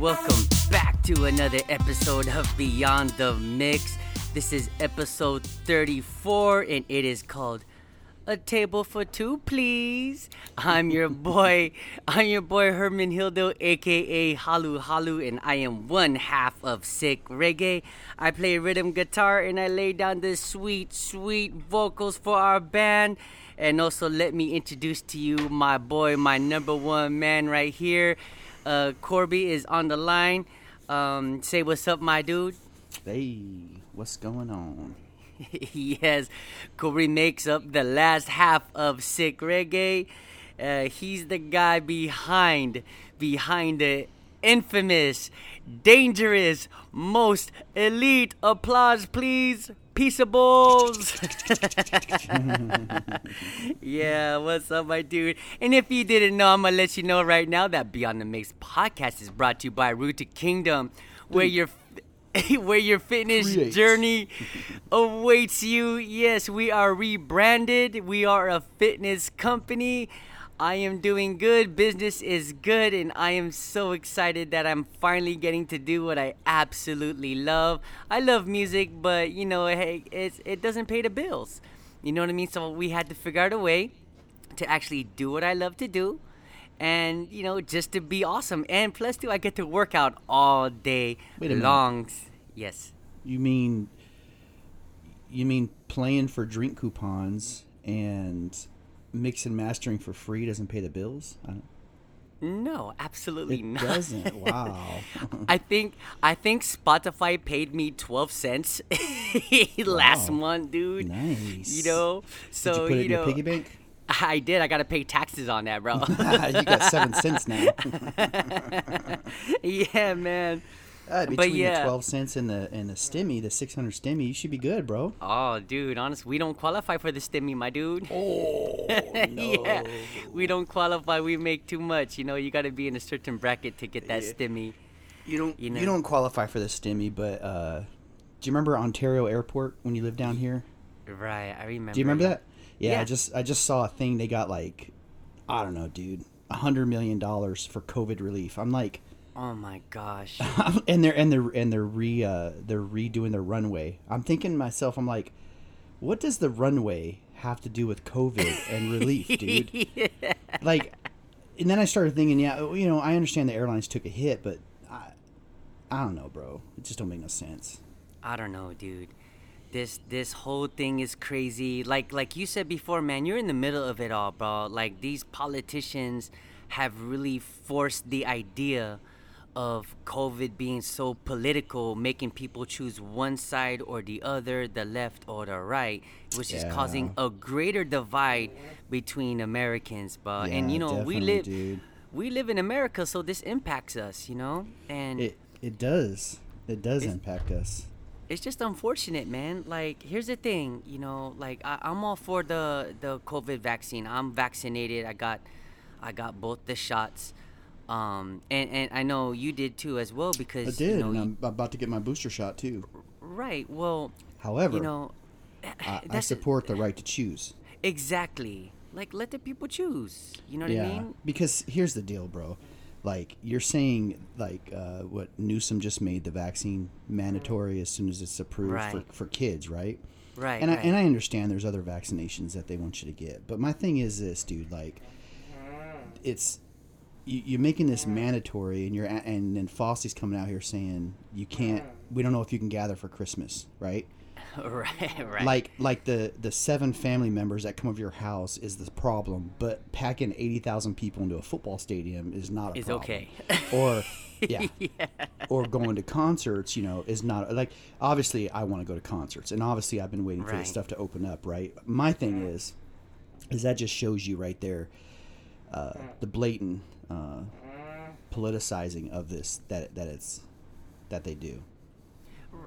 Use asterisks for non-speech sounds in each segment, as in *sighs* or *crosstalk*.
Welcome back to another episode of Beyond the Mix. This is episode 34, and it is called A Table for Two, Please. I'm your *laughs* boy, I'm your boy Herman Hildo, aka Halu Halu, and I am one half of Sick Reggae. I play rhythm guitar and I lay down the sweet, sweet vocals for our band. And also, let me introduce to you my boy, my number one man right here. Uh, Corby is on the line. Um, say what's up, my dude. Hey, what's going on? *laughs* yes, Corby makes up the last half of Sick Reggae. Uh, he's the guy behind behind the infamous, dangerous, most elite. Applause, please. Peaceables. *laughs* yeah, what's up, my dude? And if you didn't know, I'm gonna let you know right now that Beyond the Mix podcast is brought to you by Root to Kingdom, where your *laughs* where your fitness journey awaits you. Yes, we are rebranded. We are a fitness company. I am doing good. Business is good, and I am so excited that I'm finally getting to do what I absolutely love. I love music, but you know, hey, it's, it doesn't pay the bills. You know what I mean? So we had to figure out a way to actually do what I love to do, and you know, just to be awesome. And plus, too, I get to work out all day Wait a minute. Yes. You mean you mean playing for drink coupons and mix and mastering for free doesn't pay the bills? I don't, No, absolutely it not. doesn't. *laughs* Wow. I think I think Spotify paid me twelve cents *laughs* last Wow. month, dude. nice. You know, Did so you put it in know, piggy bank? *laughs* I did. I gotta pay taxes on that, bro. you got seven cents now. yeah, man. Uh, between But yeah. the twelve cents and the and the stimmy, the six hundred stimmy, you should be good, bro. Oh, dude. Honest, we don't qualify for the stimmy, my dude. Oh *laughs* yeah, we don't qualify. We make too much. You know, you gotta be in a certain bracket to get that Yeah. stimmy. You don't You you, don't qualify for the stimmy, but uh, do you remember Ontario Airport when you lived down here? Right. I remember. Do you remember that? Yeah, Yeah. I just I just saw a thing they got like I don't know, dude, a hundred million dollars for COVID relief. I'm like, Oh my gosh. *laughs* and they're and they're and they're re uh, they're redoing the runway. I'm thinking to myself, I'm like, what does the runway have to do with COVID and relief, *laughs* dude? Like, and then I started thinking, yeah, you know, I understand the airlines took a hit, but I, I don't know, bro. It just don't make no sense. I don't know, dude. This this whole thing is crazy. Like like you said before, man, you're in the middle of it all, bro. Like these politicians have really forced the idea of COVID being so political, making people choose one side or the other, the left or the right, which is causing a greater divide between Americans, bro. and you know, we live dude. we live in America, so this impacts us, you know? And It it does. It does impact us. it's just unfortunate, man. Like, here's the thing, you know, like I, I'm all for the the COVID vaccine. I'm vaccinated. I got, I got both the shots, um, and and I know you did too as well because I did, you know, and I'm about to get my booster shot too. right. Well, However, you know, I, *sighs* I support the right to choose. exactly. Like, let the people choose. You know what yeah, I mean? because here's the deal, bro. Like you're saying, like uh, what Newsom just made the vaccine mandatory as soon as it's approved Right. for, for kids, right? Right. and right. I and I understand there's other vaccinations that they want you to get, but my thing is this, dude. Like, it's you, you're making this mandatory, and you're and then Fauci's coming out here saying you can't. We don't know if you can gather for Christmas, right? *laughs* right. Right. Like like the the seven family members that come over your house is the problem, but packing eighty thousand people into a football stadium is not a Is problem. okay. *laughs* Or *laughs* yeah. Or going to concerts, you know, is not like obviously I want to go to concerts, and obviously I've been waiting for this stuff to open up, right? My thing is, is that just shows you right there, uh, the blatant uh, politicizing of this that that it's that they do.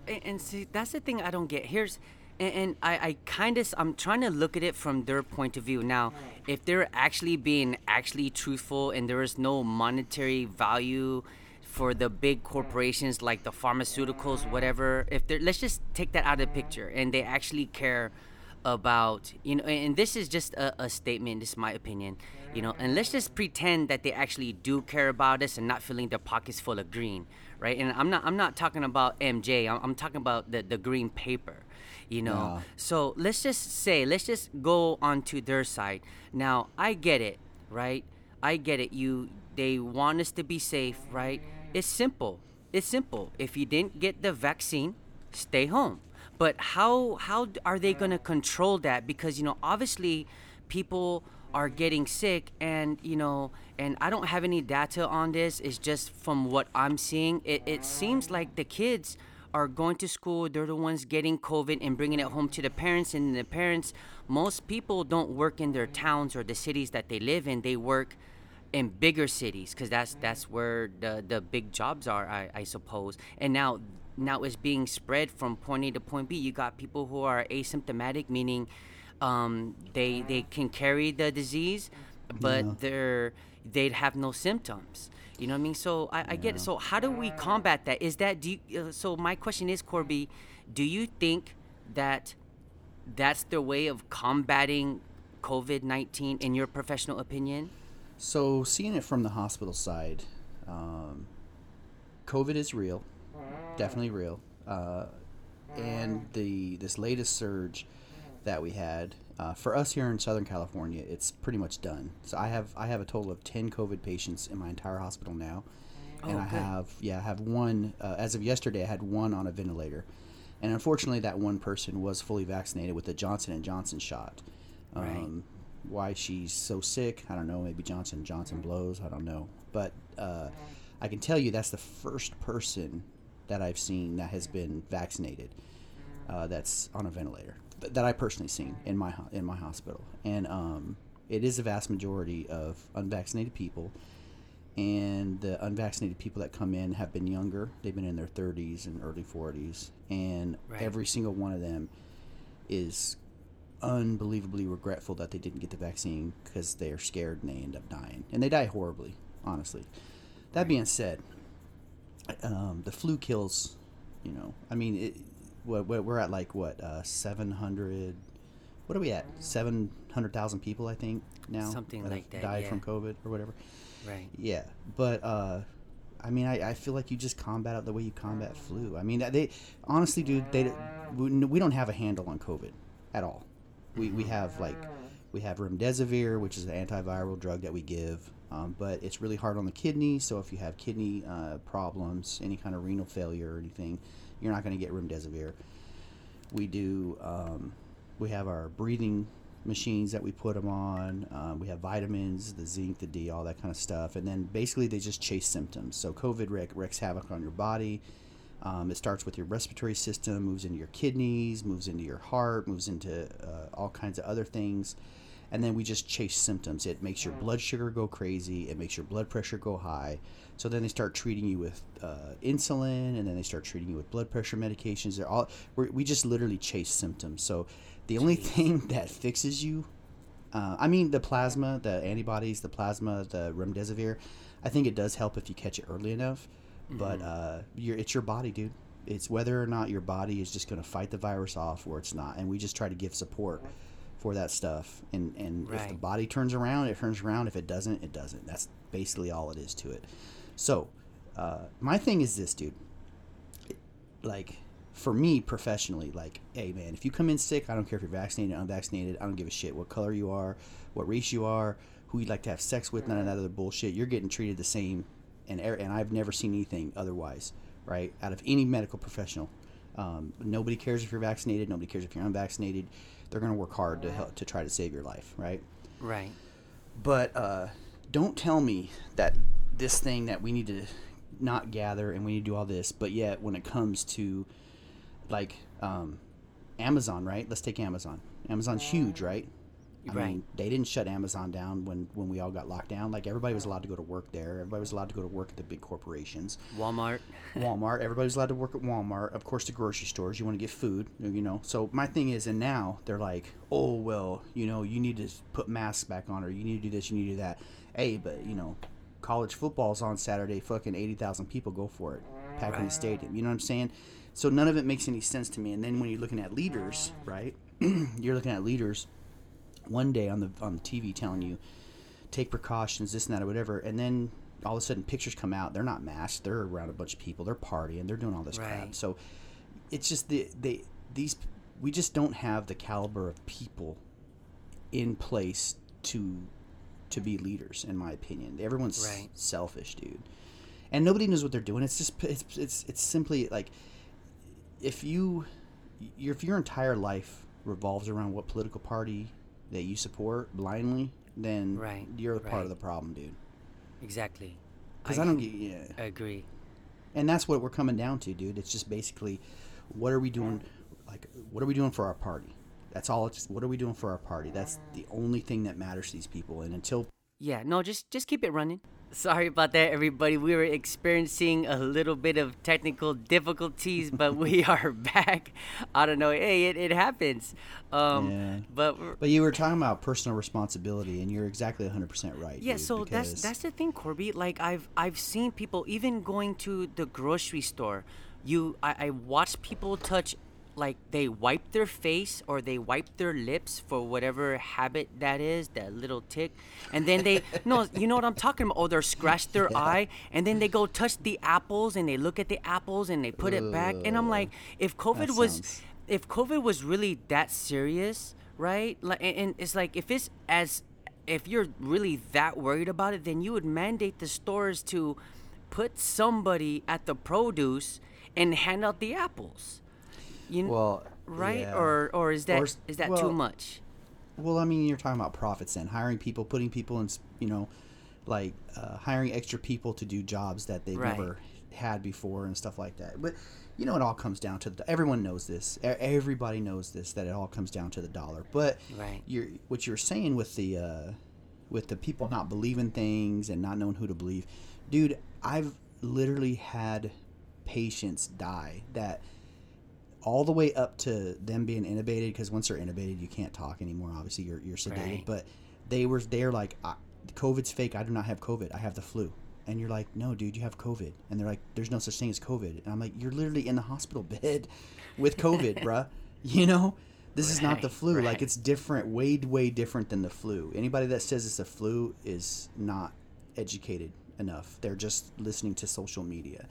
and, and see that's the thing i don't get. Here's and, and i, I kind of i'm trying to look at it from their point of view. Now if they're actually being actually truthful and there is no monetary value for the big corporations like the pharmaceuticals whatever if they're let's just take that out of the picture and they actually care about you know and this is just a, a statement this is my opinion you know, and let's just pretend that they actually do care about us and not filling their pockets full of green, right? And I'm not I'm not talking about MJ. I'm, I'm talking about the the green paper, you know. Yeah. So let's just say let's just go onto their side. Now I get it, right? I get it. You they want us to be safe, right? It's simple. It's simple. If you didn't get the vaccine, stay home. But how how are they going to control that? Because you know, obviously, people are getting sick, and you know, and I don't have any data on this. It's just from what I'm seeing. It it seems like the kids are going to school. They're the ones getting COVID and bringing it home to the parents, and the parents. Most people don't work in their towns or the cities that they live in. They work in bigger cities because that's that's where the the big jobs are I, I suppose and now now it's being spread from point a to point b you got people who are asymptomatic meaning um, they they can carry the disease but Yeah. they're they'd have no symptoms. You know what i mean? So i, I get it so how do we combat that? Is that do you, uh, so my question is corby do you think that that's their way of combating covid-19 in your professional opinion? So, seeing it from the hospital side, um, COVID is real, definitely real, uh, and the this latest surge that we had uh, for us here in Southern California, it's pretty much done. So I have I have a total of ten COVID patients in my entire hospital now, and Oh, I good. have yeah I have one uh, as of yesterday I had one on a ventilator, and unfortunately that one person was fully vaccinated with the Johnson and Johnson shot. Right. Um, why she's so sick, I don't know. Maybe Johnson and Johnson blows, I don't know. But uh, I can tell you that's the first person that I've seen that has been vaccinated uh, that's on a ventilator that I personally seen in my in my hospital, and um, it is a vast majority of unvaccinated people, and the unvaccinated people that come in have been younger. They've been in their 30s and early 40s, and Right. every single one of them is unbelievably regretful that they didn't get the vaccine because they are scared and they end up dying, and they die horribly. Honestly, that being said, um, the flu kills. You know, I mean, it, what, we're at like what uh, seven hundred. What are we at? Seven hundred thousand people, I think now. Something like that, Died yeah. from COVID or whatever. right Yeah, but uh, I mean, I, I feel like you just combat it the way you combat flu. I mean, they honestly, dude, they we we don't have a handle on COVID at all. We we have like we have remdesivir, which is an antiviral drug that we give, um, but it's really hard on the kidney. So if you have kidney uh, problems, any kind of renal failure or anything, you're not going to get remdesivir. We do. Um, we have our breathing machines that we put them on. Um, we have vitamins, the zinc, the D, all that kind of stuff. And then basically they just chase symptoms. So COVID wreak, wreaks havoc on your body. Um, it starts with your respiratory system, moves into your kidneys, moves into your heart, moves into uh, all kinds of other things. And then we just chase symptoms. It makes your blood sugar go crazy. It makes your blood pressure go high. So then they start treating you with uh, insulin, and then they start treating you with blood pressure medications. They're all we're, we just literally chase symptoms. So the only thing *laughs* that fixes you, uh, I mean, the plasma, the antibodies, the plasma, the remdesivir, I think it does help if you catch it early enough. But uh, your it's your body, dude. It's whether or not your body is just going to fight the virus off or it's not. And we just try to give support for that stuff. And and if the body turns around, it turns around. If it doesn't, it doesn't. That's basically all it is to it. So, uh, my thing is this, dude. Like, for me professionally, like, hey man, if you come in sick, I don't care if you're vaccinated, unvaccinated. I don't give a shit what color you are, what race you are, who you'd like to have sex with, none of that other bullshit. You're getting treated the same, and er- and I've never seen anything otherwise, right? Out of any medical professional, um, nobody cares if you're vaccinated. Nobody cares if you're unvaccinated. They're gonna work hard to help to try to save your life, right? right But uh, don't tell me that this thing that we need to not gather and we need to do all this, but yet when it comes to like um, Amazon, right? Let's take Amazon. Amazon's huge, right? I Right. mean, they didn't shut Amazon down when, when we all got locked down. Like everybody was allowed to go to work there. Everybody was allowed to go to work at the big corporations. walmart Walmart. Everybody's allowed to work at Walmart. Of course, the grocery stores. You want to get food, you know. So my thing is, and now they're like, oh well, you know, you need to put masks back on, or you need to do this, you need to do that. Hey, but you know, college football's on Saturday. Fucking eighty thousand people go for it, packing the stadium. You know what I'm saying? So none of it makes any sense to me. And then when you're looking at leaders, right? *clears throat* you're looking at leaders one day on the on the TV telling you take precautions, this and that, or whatever, and then all of a sudden pictures come out. They're not masked. They're around a bunch of people. They're partying. They're doing all this crap. So it's just the they these we just don't have the caliber of people in place to to be leaders in my opinion everyone's Right. selfish dude and nobody knows what they're doing it's just it's it's, it's simply like if you your if your entire life revolves around what political party that you support blindly then Right, you're a part of the problem dude Exactly. because I, don't get yeah agree. and that's what we're coming down to dude it's just basically what are we doing like what are we doing for our party that's all it's what are we doing for our party that's the only thing that matters to these people and until Yeah, no, just just keep it running. Sorry about that, everybody. We were experiencing a little bit of technical difficulties, but we *laughs* are back. I don't know. Hey, it, it happens. Um, Yeah. But but you were talking about personal responsibility and you're exactly 100% right yeah, dude, so that's that's the thing, Corby. Like I've I've seen people even going to the grocery store. You, I, I watch people touch. Like they wipe their face or they wipe their lips for whatever habit that is, that little tick, and then they *laughs* no, you know what I'm talking about. Oh, they scratch their eye, and then they go touch the apples and they look at the apples and they put it back. And I'm like, if COVID was, sounds- if COVID was really that serious, right? Like, and and it's like if it's as if you're really that worried about it, then you would mandate the stores to put somebody at the produce and hand out the apples. You well right? yeah. Or or is that Or is that well, too much? Well, I mean, you're talking about profits and hiring people, putting people in, you know, like uh, hiring extra people to do jobs that they've Right. never had before and stuff like that. But you know, it all comes down to the, everyone knows this. Everybody knows this that it all comes down to the dollar. But Right. you're what you're saying with the uh, with the people not believing things and not knowing who to believe, dude. I've literally had patients die that all the way up to them being intubated because once they're intubated you can't talk anymore obviously you're, you're sedated. Right. but they were they're like I, covid's fake i do not have covid i have the flu. And you're like no dude you have covid. And they're like there's no such thing as covid. And i'm like you're literally in the hospital *laughs* bed with covid bruh. *laughs* You know? This is not the Right, flu. Like it's different way way different than the flu. Anybody that says it's a flu is not educated enough. They're just listening to social media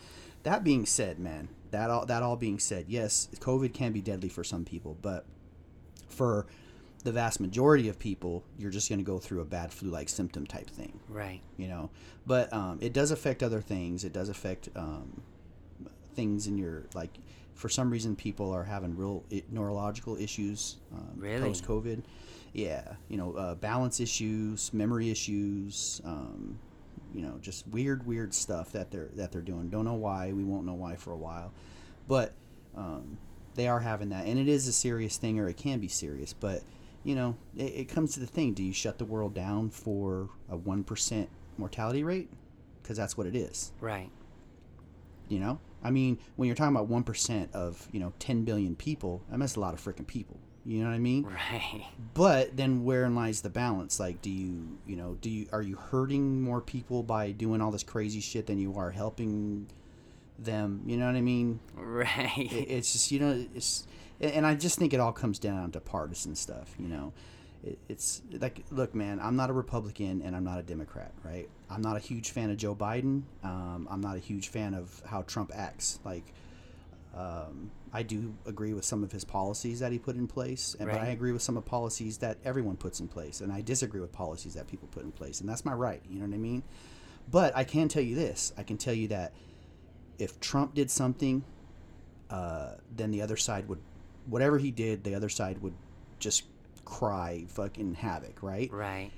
that being said man that all that all being said yes covid can be deadly for some people but for the vast majority of people you're just going to go through a bad flu like symptom type thing Right. you know but um, it does affect other things it does affect um, things in your like for some reason people are having real neurological issues um, Really? post covid yeah you know uh, balance issues memory issues um, you know just weird weird stuff that they're that they're doing. Don't know why. We won't know why for a while. But um, they are having that. And it is a serious thing or it can be serious. But you know it, it comes to the thing. Do you shut the world down for a 1% mortality rate? Because that's what it is. Right. you know? I mean when you're talking about 1% of you know 10 billion people I mean, that's a lot of freaking people you know what i mean? Right. but then wherein lies the balance? Like do you you know do you are you hurting more people by doing all this crazy shit than you are helping them? You know what i mean? Right. it, it's just you know it's and i just think it all comes down to partisan stuff you know? It, it's like look man i'm not a republican and i'm not a democrat right? I'm not a huge fan of joe biden. Um, i'm not a huge fan of how trump acts. Like um, I do agree with some of his policies that he put in place, and but I agree with some of policies that everyone puts in place, and I disagree with policies that people put in place, and that's my right. You know what I mean? But I can tell you this: I can tell you that if Trump did something, uh, then the other side would, whatever he did, the other side would just cry fucking havoc, right? Right.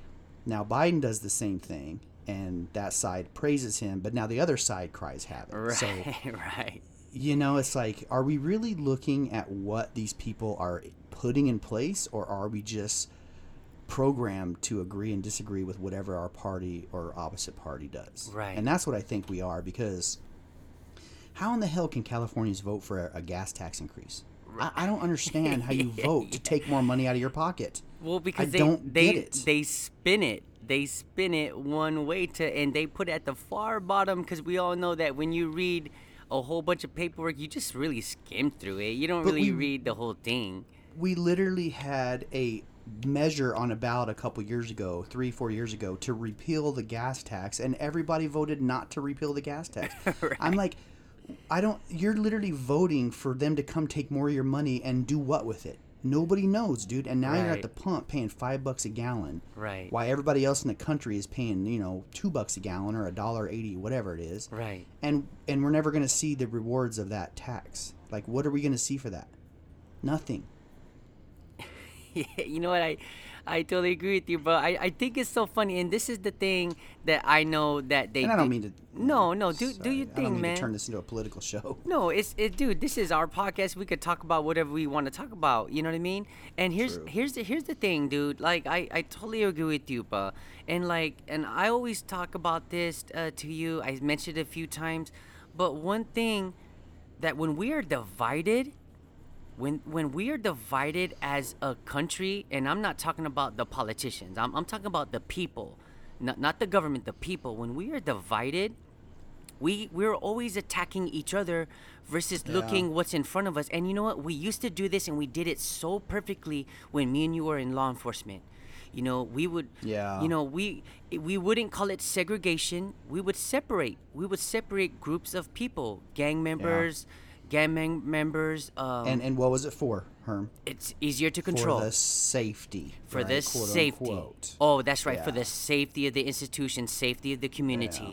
Now Biden does the same thing, and that side praises him, but now the other side cries havoc. *laughs* Right. So right. You know, it's like, are we really looking at what these people are putting in place, or are we just programmed to agree and disagree with whatever our party or opposite party does? Right. And that's what I think we are because how in the hell can Californians vote for a, a gas tax increase? I, I don't understand how you vote to *laughs* take more money out of your pocket. Well, because I they don't they get it. they spin it. They spin it one way to, and they put it at the far bottom because we all know that when you read a whole bunch of paperwork, you just really skim through it. You don't But really we- read the whole thing. we literally had a measure on a ballot a couple years ago, three, four years ago, to repeal the gas tax, and everybody voted not to repeal the gas tax. *laughs* Right. I'm like, I don't. You're literally voting for them to come take more of your money and do what with it? Nobody knows, dude. And now you're at the pump paying five bucks a gallon. Right. Why everybody else in the country is paying, you know, two bucks a gallon or a dollar eighty, whatever it is. Right. And and we're never going to see the rewards of that tax. Like, what are we going to see for that? Nothing. *laughs* You know what I I totally agree with you, bro. I, I think it's so funny and this is the thing that I know that they And I don't do- mean to. No, no, do do sorry, your don't thing, mean man. to turn this into a political show. *laughs* No, it's it, dude. This is our podcast. We could talk about whatever we want to talk about. You know what I mean? And here's True. here's the here's the thing, dude. Like I I totally agree with you, bro. And like and I always talk about this uh, to you. I mentioned it a few times, but one thing that when we are divided, when when we are divided as a country, and I'm not talking about the politicians. I'm I'm talking about the people, not not the government. The people. When we are divided we we're always attacking each other versus Yeah. looking what's in front of us and you know what we used to do this and we did it so perfectly when me and you were in law enforcement you know we would Yeah. you know we we wouldn't call it segregation we would separate we would separate groups of people gang members gang mem- members um, And and what was it for, Herm? it's easier to control For the safety. for right, the quote safety. unquote. Oh, that's right. For the safety of the institution, safety of the community.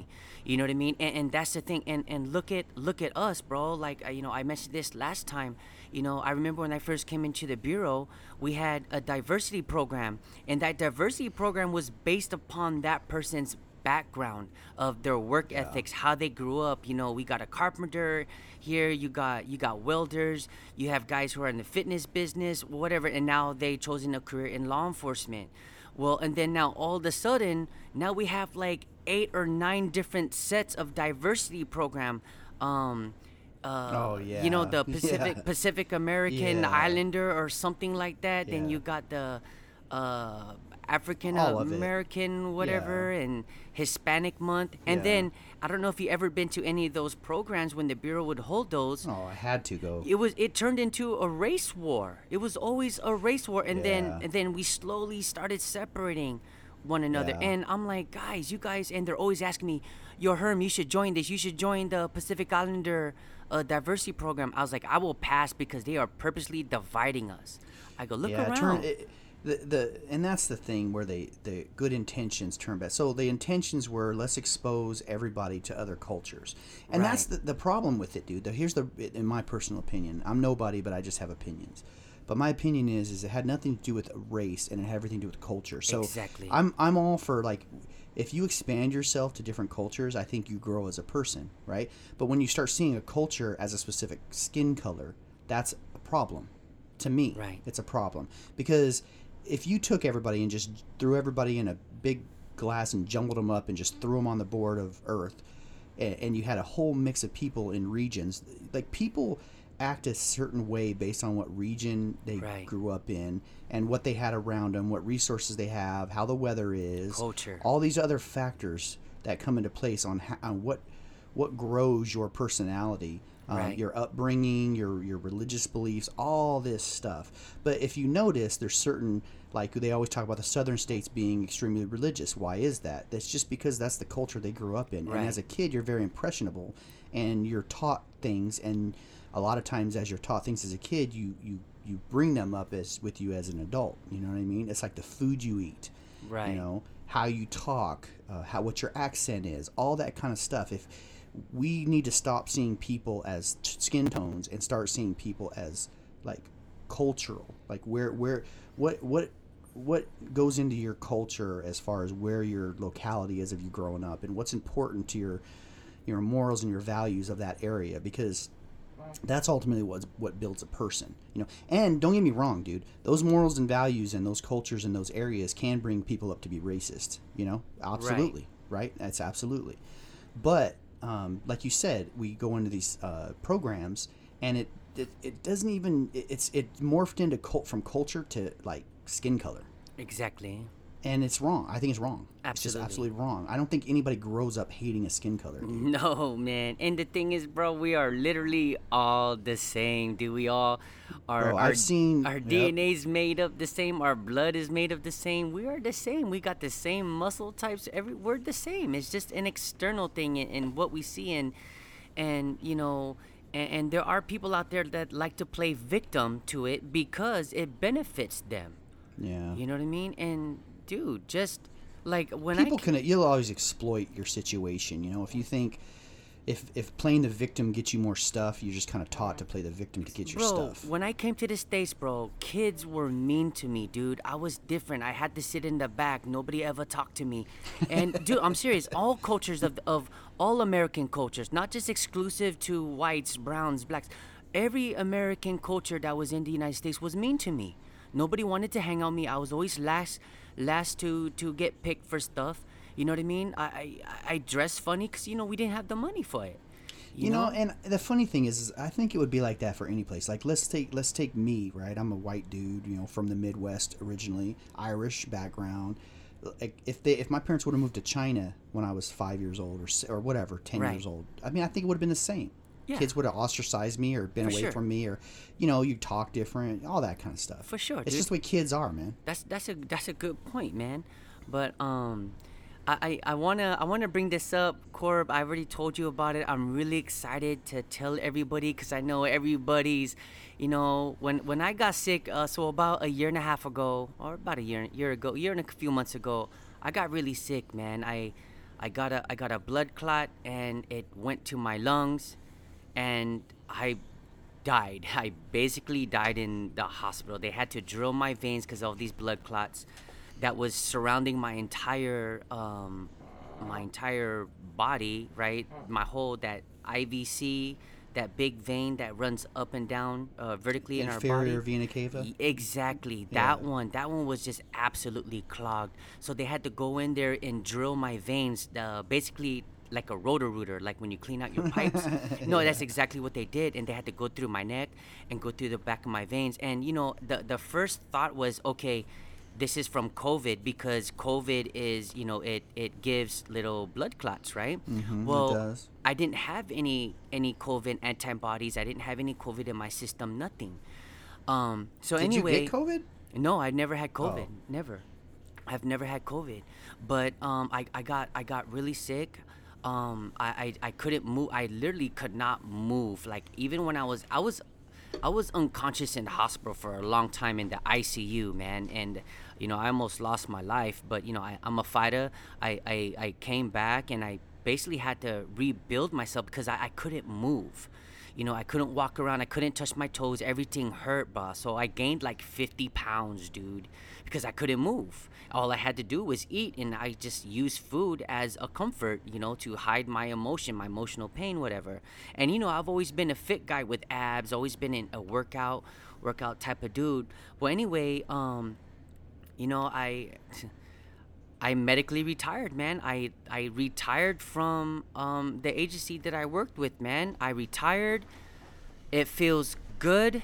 You know what I mean? And, and that's the thing. And and look at look at us, bro. Like uh, you know, I mentioned this last time. You know, I remember when I first came into the bureau, we had a diversity program, and that diversity program was based upon that person's background of their work ethics how they grew up you know we got a carpenter here you got you got welders you have guys who are in the fitness business whatever and now they chosen a career in law enforcement well and then now all of a sudden now we have like eight or nine different sets of diversity program um uh, Oh, yeah, you know the *laughs* Pacific Yeah. Pacific American Yeah. Islander or something like that. Then you got the uh, African All of it. American whatever and Hispanic month. And Yeah. then I don't know if you ever been to any of those programs when the bureau would hold those. Oh, I had to go. It was it turned into a race war. It was always a race war, and then and then we slowly started separating one another. Yeah. And I'm like, guys, you guys, and they're always asking me, "Yo, Herm, you should join this. You should join the Pacific Islander uh, diversity program." I was like, I will pass because they are purposely dividing us. I go, look yeah, around. turn it, the the and that's the thing where they the good intentions turn bad. So the intentions were let's expose everybody to other cultures, and that's the, the problem with it, dude. The- Here's the in my personal opinion. I'm nobody, but I just have opinions. But my opinion is is it had nothing to do with race and it had everything to do with culture. So Exactly. I'm I'm all for like if you expand yourself to different cultures, I think you grow as a person, right? But when you start seeing a culture as a specific skin color, that's a problem to me. Right. It's a problem because if you took everybody and just threw everybody in a big glass and jumbled them up and just threw them on the board of Earth, and, and you had a whole mix of people in regions, like people act a certain way based on what region they Right. grew up in and what they had around them, what resources they have, how the weather is, Culture. all these other factors that come into place on, how, on what what grows your personality, um, Right. your upbringing, your your religious beliefs, all this stuff. But if you notice, there's certain like they always talk about the southern states being extremely religious. Why is that? That's just because that's the culture they grew up in. Right. And as a kid, you're very impressionable, and you're taught things. And a lot of times, as you're taught things as a kid, you you you bring them up as with you as an adult. You know what I mean? It's like the food you eat Right. you know how you talk uh, how what your accent is all that kind of stuff if we need to stop seeing people as t- skin tones and start seeing people as like cultural like where where what what what goes into your culture as far as where your locality is of you growing up and what's important to your your morals and your values of that area because that's ultimately what what builds a person you know? And don't get me wrong dude those morals and values and those cultures and those areas can bring people up to be racist you know? Absolutely right, that's absolutely. But um, like you said we go into these uh, programs and it, it it doesn't even it- it's it morphed into cult from culture to like skin color Exactly. And it's wrong i think it's wrong it's just Absolutely. absolutely wrong i don't think anybody grows up hating a skin color dude. *laughs* No, man. And the thing is, bro, we are literally all the same, dude. We all are. Bro, our, I've seen- our yep. DNA's made up the same. Our blood is made up the same. We are the same. We got the same muscle types. Every we're the same. It's just an external thing and, in what we see and and you know. And, and there are people out there that like to play victim to it because it benefits them. Yeah. You know what I mean? And dude, just like when People I can you'll always exploit your situation. You know, if you think if if playing the victim gets you more stuff, you're just kind of taught to play the victim to get your bro, stuff. when I came to the states, bro, kids were mean to me, dude. I was different. I had to sit in the back. Nobody ever talked to me. And *laughs* dude, I'm serious. All cultures of of all American cultures, not just exclusive to whites, browns, blacks. Every American culture that was in the United States was mean to me. Nobody wanted to hang out with me. I was always last last to to get picked for stuff. You know what I mean? I I, I dress funny because you know we didn't have the money for it. You know, and the funny thing is, is, I think it would be like that for any place. Like let's take let's take me, right? I'm a white dude, you know, from the Midwest originally, Irish background. Like if they if my parents would have moved to China when I was five years old or or whatever, ten Right. years old, I mean, I think it would have been the same. Yeah. Kids would have ostracized me or been For away sure. from me or, you know, you talk different, all that kind of stuff. For sure, It's dude. just the way kids are, man. That's that's a that's a good point, man. But um, I I, I wanna I wanna bring this up, Corb. I already told you about it. I'm really excited to tell everybody because I know everybody's, you know, when when I got sick. Uh, so about a year and a half ago, or about a year year ago, year and a few months ago, I got really sick, man. I I got a I got a blood clot and it went to my lungs, and I died. *laughs* I basically died in the hospital. They had to drill my veins because of these blood clots that was surrounding my entire um, my entire body, right? My whole that IVC, that big vein that runs up and down uh, vertically in our body. Inferior vena cava. Exactly. Yeah. That one. That one was just absolutely clogged. So they had to go in there and drill my veins, uh, basically like a Roto-Rooter, like when you clean out your pipes. *laughs* no, that's exactly what they did, and they had to go through my neck and go through the back of my veins. And you know, the the first thought was, okay. This is from COVID because COVID is, you know, it, it gives little blood clots, right? Mhm, it well. I didn't have any any COVID antibodies. I didn't have any COVID in my system. Nothing. Um, so Did anyway, you get COVID? no, I've never had COVID. Oh. Never. I've never had COVID. But um, I, I got I got really sick. Um, I, I, I couldn't move. I literally could not move. Like even when I was I was I was unconscious in the hospital for a long time in the ICU, man. And you know I almost lost my life. But you know I, I'm a fighter. I, I, I came back and I basically had to rebuild myself because I, I couldn't move. You know, I couldn't walk around. I couldn't touch my toes. Everything hurt, bro. So I gained like 50 pounds, dude, because I couldn't move. All I had to do was eat, and I just used food as a comfort, you know, to hide my emotion, my emotional pain, whatever. And you know, I've always been a fit guy with abs. Always been in a workout, workout type of dude. Well, anyway, um, you know, I. *laughs* I medically retired, man. I I retired from um, the agency that I worked with, man. I retired. It feels good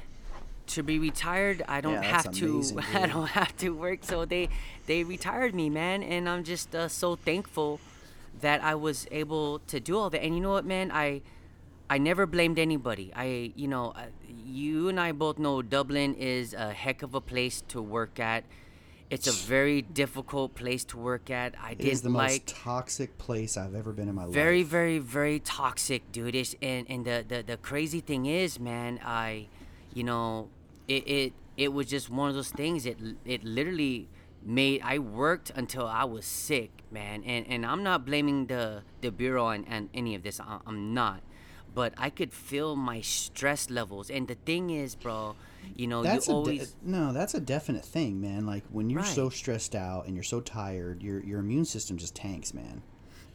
to be retired. I don't Yeah, have to. amazing, *laughs* I don't have to work. So they they retired me, man, and I'm just uh, so thankful that I was able to do all that. And you know what, man? I I never blamed anybody. I, you know, you and I both know Dublin is a heck of a place to work at. It's a very difficult place to work at. I It is the didn't most like toxic place I've ever been in my very, life. Very, very, very toxic, dude. It's, and and the, the the crazy thing is, man, I, you know, it it it was just one of those things. It it literally made I worked until I was sick, man. And and I'm not blaming the the bureau and, and any of this. I, I'm not. But I could feel my stress levels. And the thing is, bro, you know, That's you a de- always no. That's a definite thing, man. Like when you're so stressed out and you're so tired, your your immune system just tanks, man.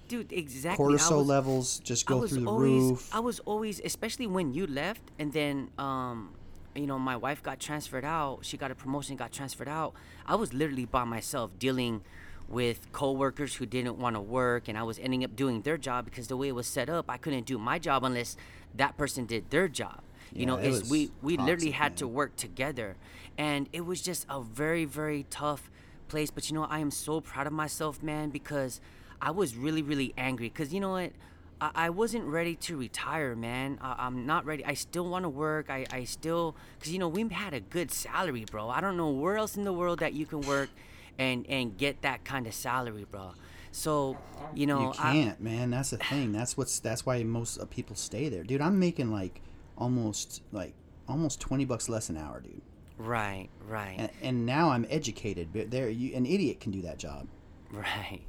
dude, exactly. Cortisol was- levels just go through the always, roof. I was always, especially when you left, and then, um, you know, my wife got transferred out. She got a promotion, got transferred out. I was literally by myself dealing with coworkers who didn't want to work, and I was ending up doing their job because the way it was set up, I couldn't do my job unless that person did their job. You know, it it's, we we literally toxic, had to work together, and it was just a very very tough place. But you know, I am so proud of myself, man, because I was really really angry. Cause you know what, I, I wasn't ready to retire, man. I, I'm not ready. I still want to work. I, I still, because, you know, we had a good salary, bro. I don't know where else in the world that you can work and, and get that kind of salary, bro. So, you know, you can't, I, man. That's the thing. That's what's that's why most uh, people stay there, dude. I'm making like almost like almost twenty bucks less an hour, dude. Right, right. And, and now I'm educated, but there, you, an idiot can do that job. Right,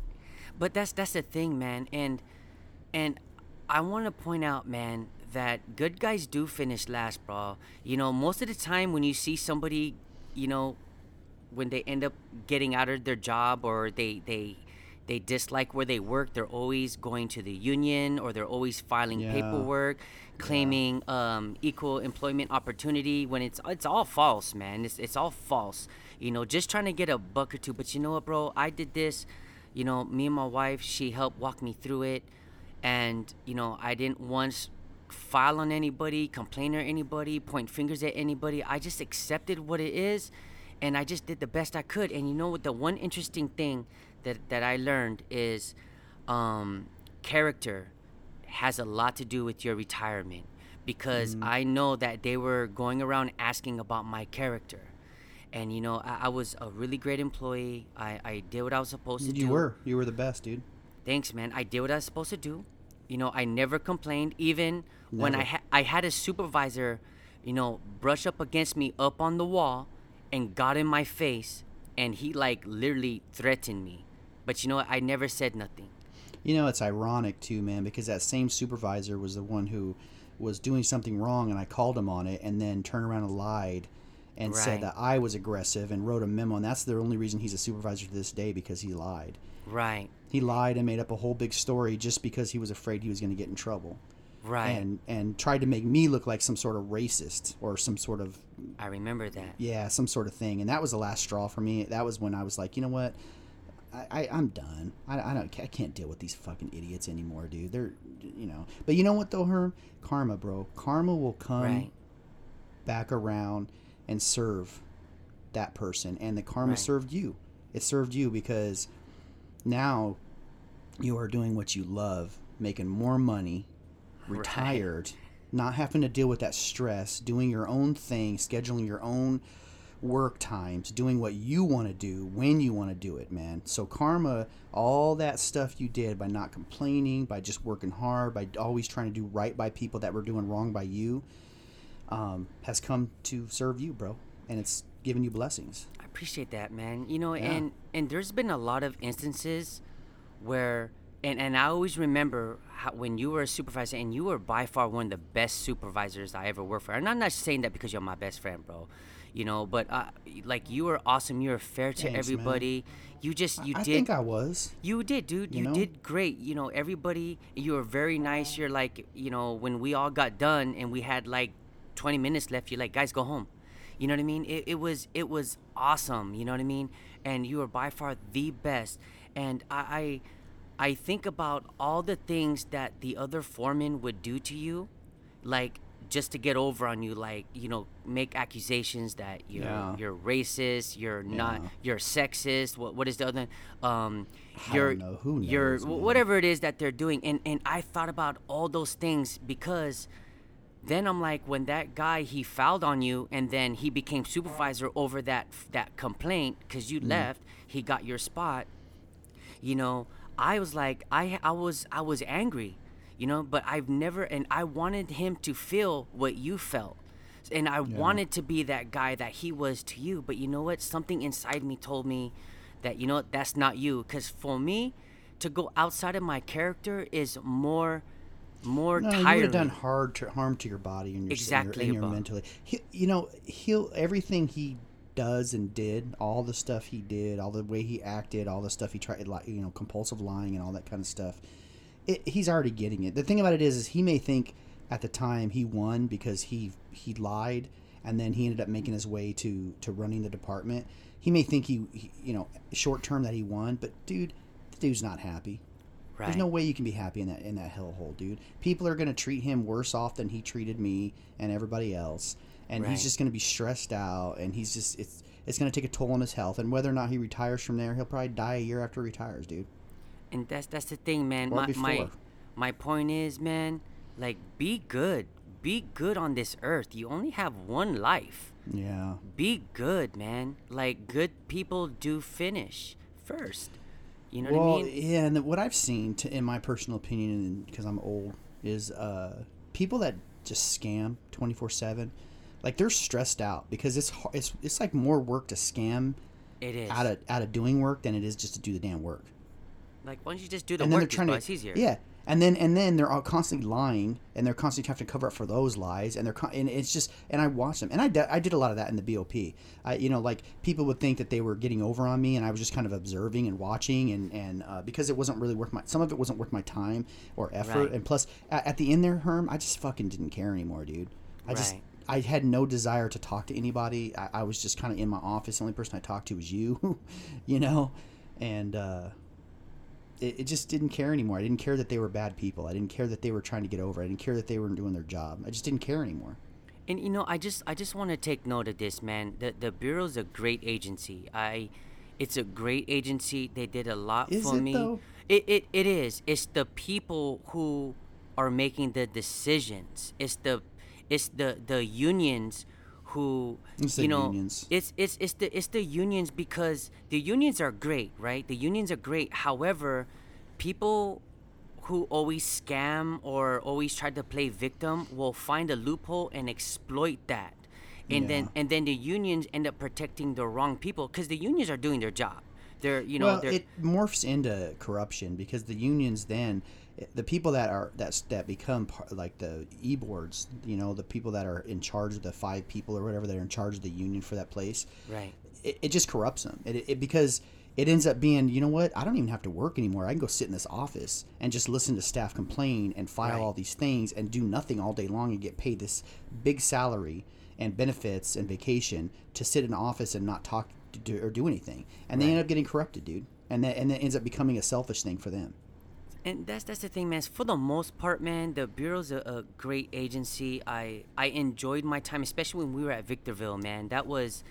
but that's that's the thing, man. And and I want to point out, man, that good guys do finish last, bro. You know, most of the time when you see somebody, you know, when they end up getting out of their job or they they they dislike where they work, they're always going to the union or they're always filing yeah. paperwork, claiming yeah. um, equal employment opportunity. When it's it's all false, man. It's it's all false. You know, just trying to get a buck or two. But you know what, bro? I did this. You know, me and my wife, she helped walk me through it, and you know, I didn't once file on anybody, complain or anybody, point fingers at anybody. I just accepted what it is, and I just did the best I could. And you know what? The one interesting thing that that I learned is um, character has a lot to do with your retirement because mm-hmm. I know that they were going around asking about my character. And you know, I, I was a really great employee. I, I did what I was supposed to you do. You were. You were the best, dude. Thanks, man. I did what I was supposed to do. You know, I never complained. Even never. when I ha- I had a supervisor, you know, brush up against me up on the wall and got in my face and he like literally threatened me but you know what? I never said nothing. You know, it's ironic too, man, because that same supervisor was the one who was doing something wrong, and I called him on it, and then turned around and lied and right. said that I was aggressive and wrote a memo, and that's the only reason he's a supervisor to this day because he lied. Right. He lied and made up a whole big story just because he was afraid he was going to get in trouble. Right. And and tried to make me look like some sort of racist or some sort of I remember that. Yeah, some sort of thing. And that was the last straw for me. That was when I was like, you know what? I, I am done. I, I don't I can't deal with these fucking idiots anymore, dude. They're you know. But you know what though, Herm? Karma, bro. Karma will come right. back around and serve that person, and the karma right. served you. It served you because now you are doing what you love, making more money, retired, right. not having to deal with that stress, doing your own thing, scheduling your own work times, doing what you want to do when you want to do it, man. So karma, all that stuff you did by not complaining, by just working hard, by always trying to do right by people that were doing wrong by you, um, has come to serve you, bro, and it's given you blessings. I appreciate that, man. You know, yeah. and and there's been a lot of instances where. And, and I always remember how, when you were a supervisor, and you were by far one of the best supervisors I ever worked for. And I'm not saying that because you're my best friend, bro you know. But uh, like you were awesome. You were fair to Thanks, everybody. Man. You just you I did. I think I was. You did, dude. You, you know? did great. You know, everybody. You were very nice. You're like, you know, when we all got done and we had like 20 minutes left, you're like, guys, go home. You know what I mean? It, it was it was awesome. You know what I mean? And you were by far the best. And I, I I think about all the things that the other foreman would do to you, like just to get over on you like you know make accusations that you're yeah. you're racist you're yeah. not you're sexist what what is the other um you're know. Who knows, you're man. whatever it is that they're doing and and I thought about all those things because then I'm like when that guy he fouled on you and then he became supervisor over that that complaint cuz you mm. left he got your spot. You know I was like I I was I was angry you know but i've never and i wanted him to feel what you felt. And i yeah. wanted to be that guy that he was to you but you know what? Something inside me told me that you know what? That's not you. Because for me to go outside of my character is more more no, tiring. you would have done hard to, harm to your body and your exactly and your, mentally. He, you know, he'll everything he does and did, all the stuff he did, all the way he acted, all the stuff he tried, like you know, compulsive lying and all that kind of stuff it, he's already getting it. The thing about it is, is he may think at the time he won because he he lied and then he ended up making his way to to running the department. He may think he, he you know short term that he won, but dude, the dude's not happy. Right. There's no way you can be happy in that in that hellhole, dude. People are gonna treat him worse off than he treated me and everybody else, and right. he's just gonna be stressed out, and he's just it's it's gonna take a toll on his health. And whether or not he retires from there, he'll probably die a year after he retires, dude and that's that's the thing, man. my, my my point is, man, like be good. Be good on this earth. You only have one life. Yeah. Be good, man. Like good people do finish first. You know well, what I mean? yeah, and what I've seen, to, in my personal opinion, because I'm old, is uh, people that just scam twenty four seven. Like they're stressed out because it's har- it's it's like more work to scam It is. out of out of doing work than it is just to do the damn work. like why don't you just do the and then work? they're trying to It's easier. yeah and then and then they're all constantly lying and they're constantly having to cover up for those lies and they're con- and it's just and i watch them and I I did a lot of that in the bop i you know like people would think that they were getting over on me and i was just kind of observing and watching and and uh, because it wasn't really worth my some of it wasn't worth my time or effort Right. and plus at, at the end there herm i just fucking didn't care anymore dude i just I had no desire to talk to anybody. I, I was just kind of in my office. The only person I talked to was you, *laughs* you know, and uh, it, it just didn't care anymore. I didn't care that they were bad people. I didn't care that they were trying to get over. I didn't care that they weren't doing their job. I just didn't care anymore. And you know, I just I just want to take note of this, man. The the bureau's a great agency. I it's a great agency. They did a lot Is for it, me. though? It, it it is. It's the people who are making the decisions. It's the it's the the unions who It's you know unions. it's it's it's the it's the unions because the unions are great, right? The unions are great. However, people who always scam or always try to play victim will find a loophole and exploit that. And then and then the unions end up protecting the wrong people because the unions are doing their job. They're you know well, they're it morphs into corruption because the unions then, the people that are that's that become part, like the e boards, you know, the people that are in charge of the five people or whatever that are in charge of the union for that place. right. it, it just corrupts them. It, it because it ends up being, you know what? I don't even have to work anymore. I can go sit in this office and just listen to staff complain and file Right. all these things and do nothing all day long and get paid this big salary and benefits and vacation to sit in an office and not talk do, or do anything. And they end up getting corrupted, dude. And that and it ends up becoming a selfish thing for them. And that's that's the thing, man. For the most part, man, the bureau's a, a great agency. I I enjoyed my time, especially when we were at Victorville, man. That was,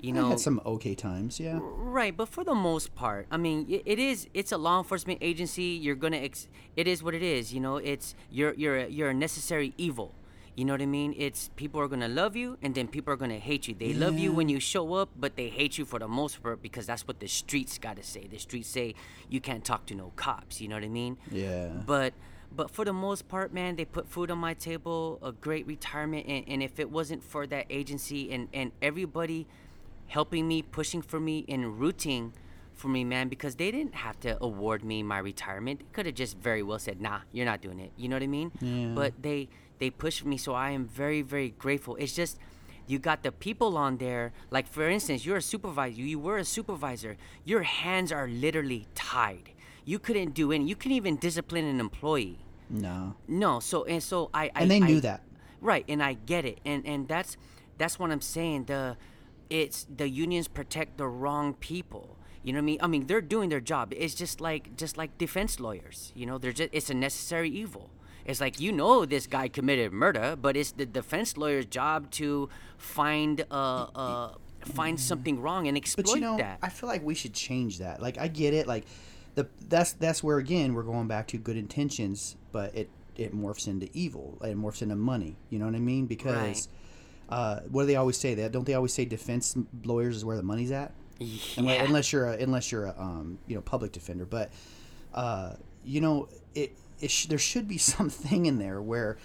you I know, had some okay times, yeah. Right, but for the most part, I mean, it, it is it's a law enforcement agency. You're gonna ex- it is what it is. You know, it's you're you're a, you're a necessary evil. You know what I mean? It's people are gonna love you, and then people are gonna hate you. They love you when you show up, but they hate you for the most part because that's what the streets gotta say. The streets say you can't talk to no cops. You know what I mean? Yeah. But but for the most part, man, they put food on my table, a great retirement, and, and if it wasn't for that agency and and everybody helping me, pushing for me, and rooting for me, man, because they didn't have to award me my retirement. They could have just very well said, "Nah, you're not doing it." You know what I mean? Yeah. But they they pushed me, so I am very very grateful. It's just you got the people on there. Like for instance you're a supervisor. You were a supervisor. Your hands are literally tied. You couldn't do any you couldn't even discipline an employee. No. no so and so i, I And they I- knew that. right and i get it. And and that's that's what i'm saying. The it's the unions protect the wrong people. You know what i mean? I mean they're doing their job. It's just like just like defense lawyers. You know they're just it's a necessary evil it's like you know this guy committed murder but it's the defense lawyer's job to find uh uh find something wrong and exploit But you know, that I feel like we should change that. Like I get it, like the that's that's where again we're going back to good intentions, but it it morphs into evil. It morphs into money. You know what I mean? Because uh, what do they always say? That don't they always say defense lawyers is where the money's at? Unless, yeah. unless you're a, unless you're a um, you know public defender, but uh, you know it sh- there should be *laughs* something in there where.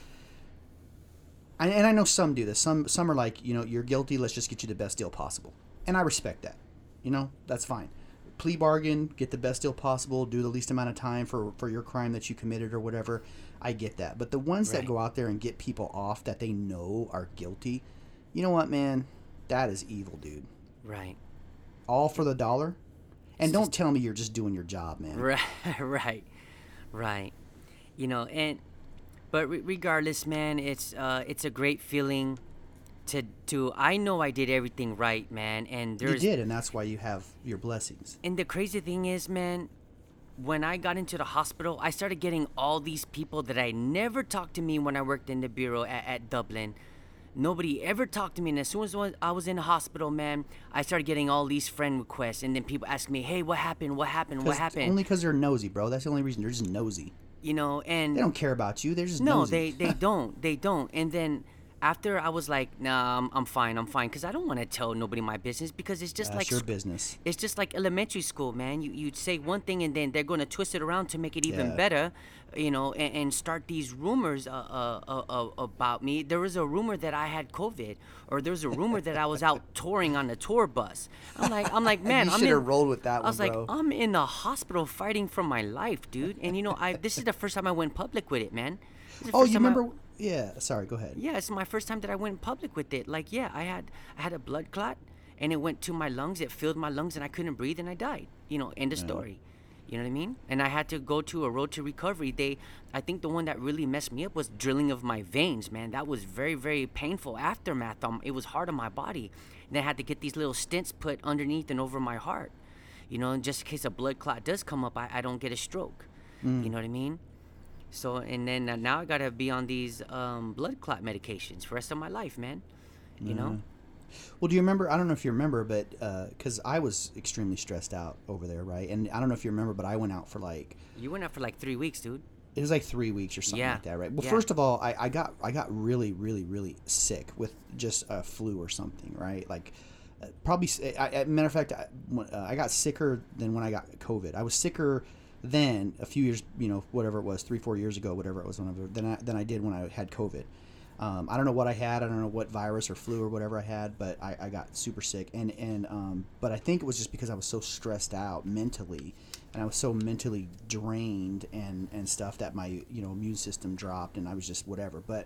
And I know some do this. Some some are like, you know, you're guilty. Let's just get you the best deal possible, and I respect that. You know, that's fine. Plea bargain, get the best deal possible, do the least amount of time for for your crime that you committed or whatever. I get that. But the ones that go out there and get people off that they know are guilty, you know what, man? That is evil, dude. right All for the dollar. And don't tell me you're just doing your job, man. *laughs* Right, right, right. You know, and but re- regardless, man, it's uh, it's a great feeling to to. I know I did everything right, man, and You did, and that's why you have your blessings. and the crazy thing is, man, when I got into the hospital, I started getting all these people that I never talked to me when I worked in the bureau at, at Dublin. Nobody ever talked to me, and as soon as I was in the hospital, man, I started getting all these friend requests, and then people ask me, "Hey, what happened? What happened? what happened?" Only because they're nosy, bro. That's the only reason. They're just nosy. You know, and They don't care about you. They're just no, nosy. they they *laughs* don't. They don't. And then after I was like, nah, I'm, I'm fine. I'm fine because I don't want to tell nobody my business because it's just That's like your business. It's just like elementary school, man. You you'd say one thing and then they're going to twist it around to make it even Yeah. better, you know, and, and start these rumors uh, uh, uh, uh, about me. There was a rumor that I had COVID, or there was a rumor that I was out *laughs* touring on a tour bus. I'm like, I'm like, *laughs* man, You I'm shoulda in, rolled with that I was one, like, bro. I'm in the hospital fighting for my life, dude. And you know, I this is the first time I went public with it, man. The Oh, you time I- remember? Yeah. Sorry. Go ahead. yeah, it's my first time that I went public with it. Like, yeah, I had I had a blood clot, and it went to my lungs. It filled my lungs, and I couldn't breathe, and I died. You know, end of story. You know what I mean? And I had to go to a road to recovery. They, I think the one that really messed me up was drilling of my veins. Man, that was very very painful aftermath. Um, it was hard on my body, and I had to get these little stents put underneath and over my heart. You know, and just in case a blood clot does come up, I, I don't get a stroke. You know what I mean? So and then uh, now I gotta be on these um, blood clot medications for the rest of my life, man. You know? Well, do you remember? I don't know if you remember, but because I was extremely stressed out over there, right? And I don't know if you remember, but I went out for like You went out for like three weeks, dude. it was like three weeks or something Yeah. like that, right? Well, Yeah. first of all, I, I got I got really really really sick with just a flu or something, right? Like uh, probably. I- matter of fact, I, uh, I got sicker than when I got COVID. I was sicker then a few years, you know, whatever it was, three four years ago, whatever it was, whenever than I than I did when I had COVID. Um, I don't know what I had. I don't know what virus or flu or whatever I had, but I, I got super sick. And and um, but I think it was just because I was so stressed out mentally, and I was so mentally drained and and stuff that my you know immune system dropped, and I was just whatever. But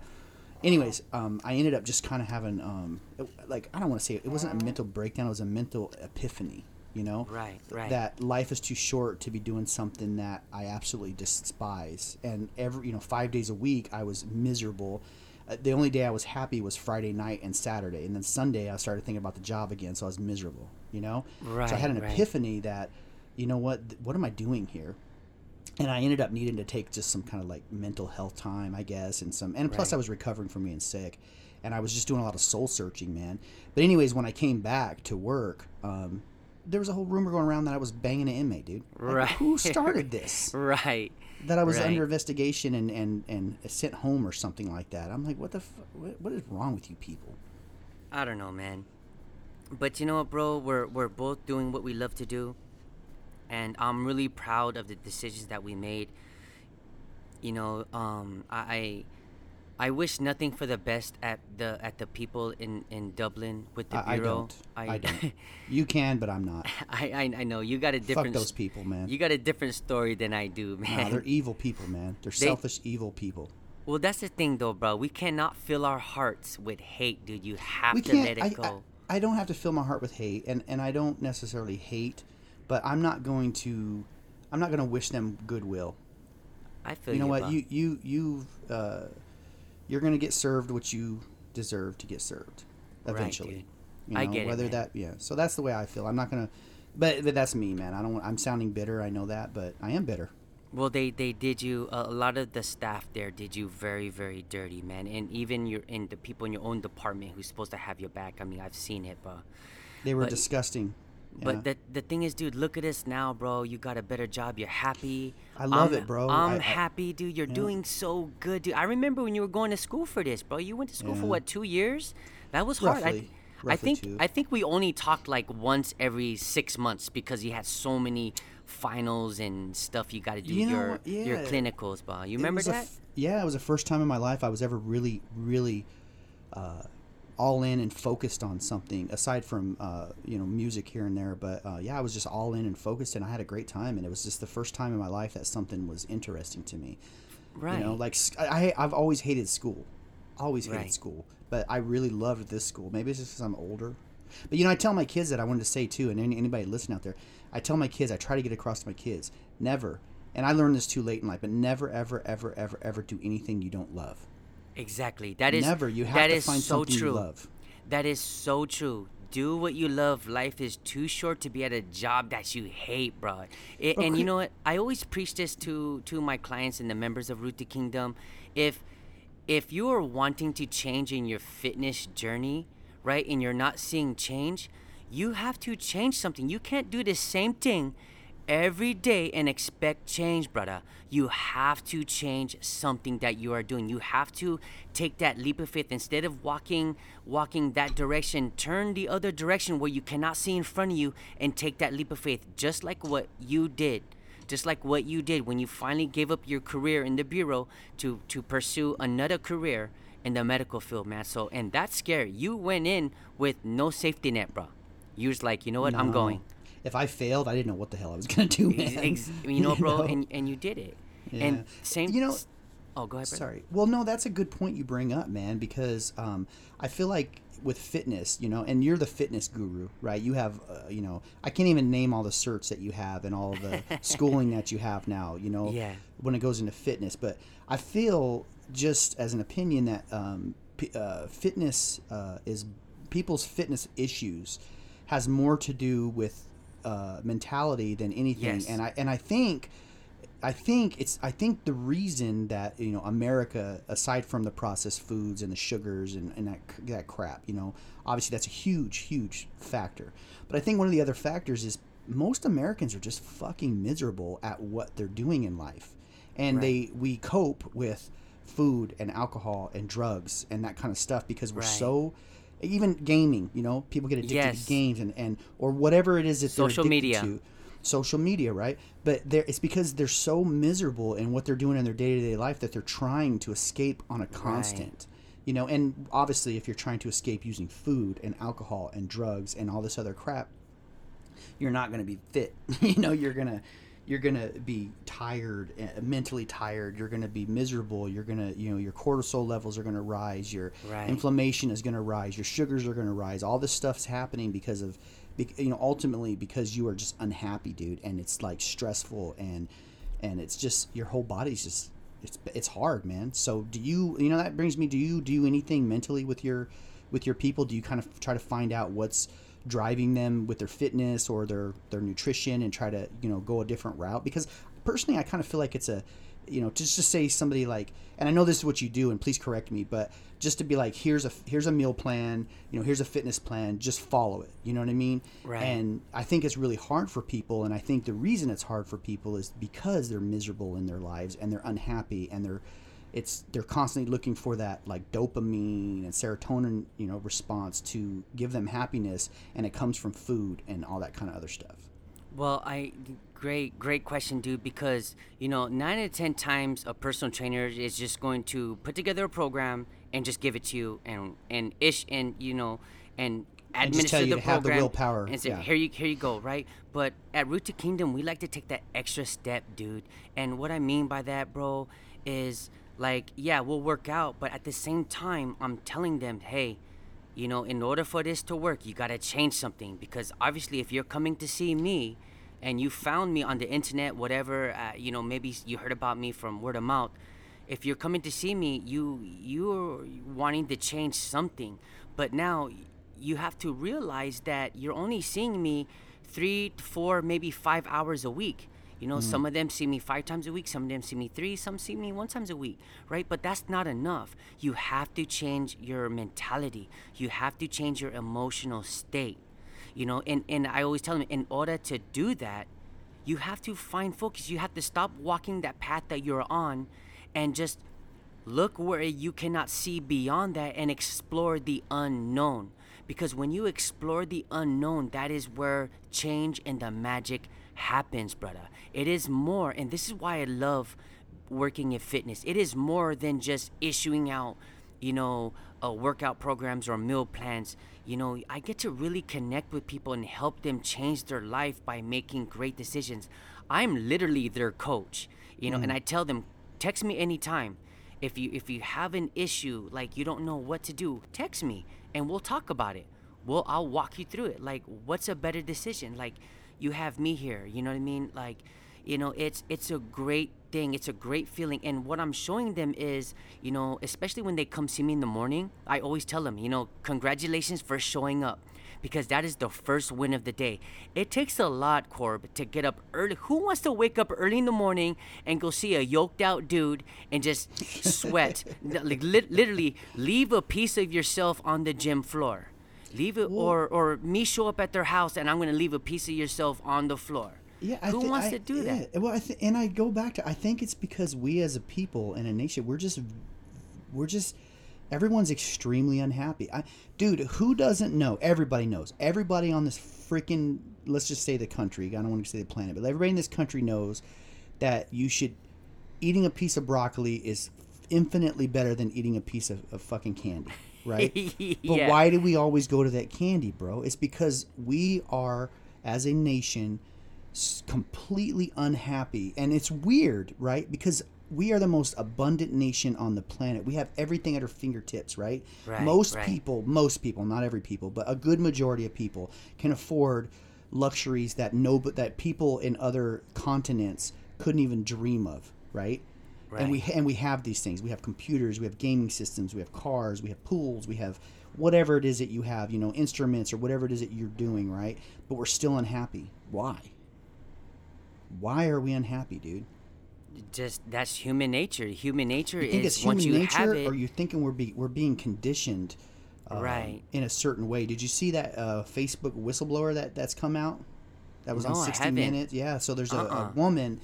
anyways, um, I ended up just kind of having um, it- like I don't want to say it, it wasn't a mental breakdown. It was a mental epiphany. You know, Right, right. that life is too short to be doing something that I absolutely despise. And every, you know, five days a week, I was miserable. Uh, the only day I was happy was Friday night and Saturday, and then Sunday I started thinking about the job again, so I was miserable. You know, so I had an right. epiphany that, you know what, th- what am I doing here? And I ended up needing to take just some kind of like mental health time, I guess, and some, and plus Right. I was recovering from being sick, and I was just doing a lot of soul searching, man. But anyways, when I came back to work, um, there was a whole rumor going around that I was banging an inmate, dude. Like, Right. Who *laughs* started this? Right. That I was Right. under investigation and, and, and sent home or something like that. I'm like, what the, f- what, what is wrong with you people? I don't know, man. But you know what, bro? We're we're both doing what we love to do, and I'm really proud of the decisions that we made. You know, um, I. I I wish nothing for the best at the at the people in, in Dublin with the I, I bureau. don't. I, don't. *laughs* You can, but I'm not. *laughs* I, I I know you got a different. Fuck those people, man. You got a different story than I do, man. Nah, they're evil people, man. They're They- selfish, evil people. Well, that's the thing, though, bro. We cannot fill our hearts with hate, dude. You have we to let it I, go. I, I don't have to fill my heart with hate, and and I don't necessarily hate, but I'm not going to. I'm not going to wish them goodwill. I, feel you You know what? bro. You you you uh, you're going to get served what you deserve to get served Right, eventually. dude. You I know, get it, whether man. that yeah. So that's the way I feel. I'm not going to. But, but that's me, man. I don't. I'm sounding bitter. I know that, but I am bitter. Well, they they did you. A a lot of the staff there did you very very dirty, man. And even your in the people in your own department who's supposed to have your back. I mean, I've seen it, but They were But- disgusting. Yeah. But the the thing is, dude, look at us now, bro. You got a better job. You're happy. I love I'm- it, bro. I'm I- happy, dude. You're doing so good, dude. I remember when you were going to school for this, bro. You went to school for what two years? That was hard. I, Roughly. I think two. I think we only talked like once every six months because you had so many finals and stuff you got to do You know your what? your clinicals, bro. You remember a that? yeah, it was the first time in my life I was ever really, really uh, all in and focused on something aside from uh, you know music here and there. But uh, yeah, I was just all in and focused, and I had a great time. And it was just the first time in my life that something was interesting to me. right. You know, like I, i've always hated school, always hated Right. school, but I really loved this school. Maybe it's just because I'm older. But you know, I tell my kids that I wanted to say too, and any, anybody listening out there, I tell my kids, I try to get across to my kids, never. And I learned this too late in life, but never, ever, ever, ever, ever do anything you don't love. Exactly. That is never. You have that to find so something true. you love. That is so true. Do what you love. Life is too short to be at a job that you hate, bro. A- and you know what? I always preach this to to my clients and the members of Root to Kingdom. If if you are wanting to change in your fitness journey, right, and you're not seeing change, you have to change something. You can't do the same thing every day and expect change, brother. You have to change something that you are doing. You have to take that leap of faith instead of walking walking that direction, turn the other direction where you cannot see in front of you and take that leap of faith just like what you did. Just like what you did when you finally gave up your career in the bureau to to pursue another career in the medical field, man. So and that's scary. You went in with no safety net, bro. You was like, you know what, I'm going. If I failed, I didn't know what the hell I was gonna do, man. *laughs* You know, bro, know? and and you did it. Yeah. And same, You know- Oh, go ahead, brother. Sorry. Well, no, that's a good point you bring up, man, because um, I feel like with fitness, you know, and you're the fitness guru, right? You have, uh, you know, I can't even name all the certs that you have and all the *laughs* schooling that you have now, you know, Yeah. when it goes into fitness. But I feel just as an opinion that um, p- uh, fitness uh, is people's fitness issues has more to do with uh, mentality than anything, Yes. and I and I think I think it's I think the reason that you know America, aside from the processed foods and the sugars and, and that that crap, you know, obviously that's a huge huge factor. But I think one of the other factors is most Americans are just fucking miserable at what they're doing in life, and they we cope with food and alcohol and drugs and that kind of stuff because we're Right. so even gaming you know people get addicted Yes. to games and, and or whatever it is that Social they're media. to social media, right? But it's because they're so miserable in what they're doing in their day to day life that they're trying to escape on a constant. You know, and obviously, if you're trying to escape using food and alcohol and drugs and all this other crap, you're not going to be fit. *laughs* you know, you're gonna you're gonna be tired, uh, mentally tired. You're gonna be miserable. You're gonna, you know, your cortisol levels are gonna rise. Your Right. inflammation is gonna rise. Your sugars are gonna rise. All this stuff's happening because of, you know, ultimately because you are just unhappy, dude, and it's like stressful and and it's just your whole body's just it's it's hard, man. So do you, you know, that brings me. Do you do anything mentally with your with your people? Do you kind of try to find out what's driving them with their fitness or their their nutrition and try to you know go a different route? Because personally i kind of feel like it's a you know just to say somebody like and i know this is what you do and please correct me but just to be like here's a here's a meal plan you know here's a fitness plan just follow it. You know what i mean? Right. and i think it's really hard for people and i think the reason it's hard for people is because they're miserable in their lives and they're unhappy and they're it's they're constantly looking for that like dopamine and serotonin you know response to give them happiness and it comes from food and all that kind of other stuff Well, I great great question, dude. Because you know, nine out of ten times a personal trainer is just going to put together a program and just give it to you, and and ish, and you know, and And just administer tell you the to have the program willpower, and say, yeah. here you here you go, right? But at Root to Kingdom, we like to take that extra step, dude. And what I mean by that, bro, is like, yeah, we'll work out, but at the same time, I'm telling them, hey, you know, in order for this to work, you got to change something because obviously, if you're coming to see me and you found me on the internet, whatever, uh, you know, maybe you heard about me from word of mouth. If you're coming to see me, you you're wanting to change something, but now you have to realize that you're only seeing me three, four, maybe five hours a week. You know, some mm. of them see me five times a week, some of them see me three, some see me one times a week, right? But that's not enough. You have to change your mentality. You have to change your emotional state. You know, and, and I always tell them in order to do that, you have to find focus. You have to stop walking that path that you're on and just look where you cannot see beyond that and explore the unknown. Because when you explore the unknown, that is where change and the magic happens, brother. It is more, and this is why I love working in fitness. It is more than just issuing out, you know, uh, workout programs or meal plans. You know, I get to really connect with people and help them change their life by making great decisions. I'm literally their coach, you know, and I tell them, text me anytime. If you if you have an issue like you don't know what to do, text me and we'll talk about it. Well, I'll walk you through it. Like, what's a better decision? Like, you have me here. You know what I mean? Like, you know, it's it's a great thing. It's a great feeling. And what I'm showing them is, you know, especially when they come see me in the morning, I always tell them, you know, congratulations for showing up. Because that is the first win of the day. It takes a lot, Corb, to get up early. Who wants to wake up early in the morning and go see a yoked out dude and just *laughs* sweat? like lit- literally, leave a piece of yourself on the gym floor. Leave it, or or me show up at their house and I'm gonna leave a piece of yourself on the floor. Yeah, I Who thi- wants I- to do that? Well, I th- and I go back to I think it's because we as a people and a nation we're just we're just everyone's extremely unhappy. I, dude, who doesn't know? Everybody knows. Everybody on this freaking let's just say the country. I don't want to say the planet, but everybody in this country knows that you should eating a piece of broccoli is infinitely better than eating a piece of, of fucking candy, right? *laughs* But Yeah. why do we always go to that candy, bro? It's because we are, as a nation, completely unhappy. And it's weird, right? Because we are the most abundant nation on the planet. We have everything at our fingertips, right? Right, most right. people, most people, not every people, but a good majority of people can afford luxuries that no but that people in other continents couldn't even dream of, right? And we and we have these things. We have computers, we have gaming systems, we have cars, we have pools, we have whatever it is that you have, you know, instruments or whatever it is that you're doing, right? But we're still unhappy. Why? Why are we unhappy, dude? Just that's human nature. Human nature You think is it's once human you have nature, it. or you thinking we're be, we're being conditioned, um, Right. in a certain way? Did you see that uh, Facebook whistleblower that that's come out? That was No, on 60. Minutes. Yeah. So there's a, a Uh-uh. woman,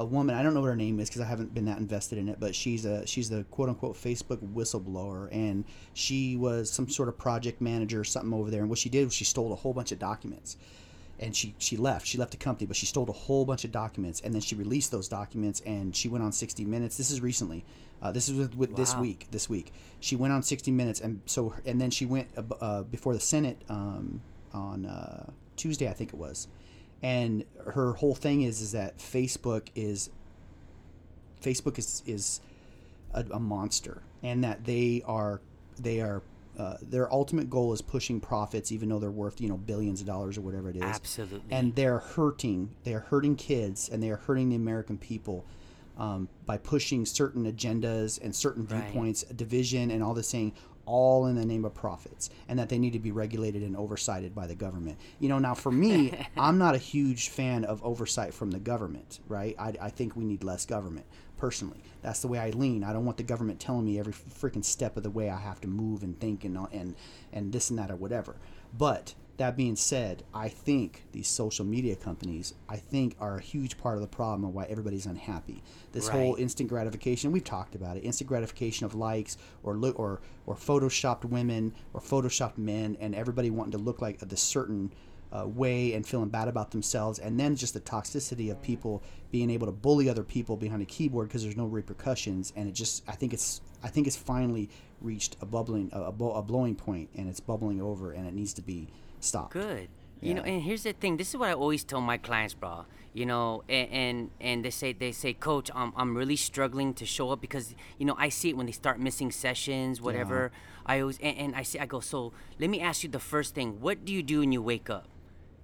a woman. I don't know what her name is because I haven't been that invested in it. But she's a she's the quote unquote Facebook whistleblower, and she was some sort of project manager or something over there. And what she did was she stole a whole bunch of documents and she she left. She left the company, but she stole a whole bunch of documents, and then she released those documents, and she went on 60 Minutes. This is recently. Uh, this is with, with this week. This week, she went on 60 Minutes, and so and then she went uh, uh, before the Senate um, on uh, Tuesday, I think it was, and her whole thing is is that Facebook is Facebook is is a, a monster, and that they are they are. Uh, their ultimate goal is pushing profits, even though they're worth you know billions of dollars or whatever it is Absolutely. and they're hurting they are hurting kids and they are hurting the american people um, by pushing certain agendas and certain Right. viewpoints division and all this saying all in the name of profits and that they need to be regulated and oversighted by the government. You know now for me *laughs* i'm not a huge fan of oversight from the government right? I, I think we need less government personally. That's the way i lean. I don't want the government telling me every freaking step of the way i have to move and think and and and this and that or whatever. But that being said, I think these social media companies, I think, are a huge part of the problem of why everybody's unhappy. This whole instant gratification, we've talked about it, instant gratification of likes or look or or photoshopped women or photoshopped men, and everybody wanting to look like this certain uh, way and feeling bad about themselves, and then just the toxicity of people being able to bully other people behind a keyboard because there's no repercussions, and it just, I think it's, I think it's finally reached a bubbling, a, a blowing point, and it's bubbling over, and it needs to be stopped. Good. You know, and here's the thing. This is what I always tell my clients, bro. You know, and and, and they say they say, Coach, I'm I'm really struggling to show up because you know I see it when they start missing sessions, whatever. I always and, and I say I go. So let me ask you the first thing. What do you do when you wake up?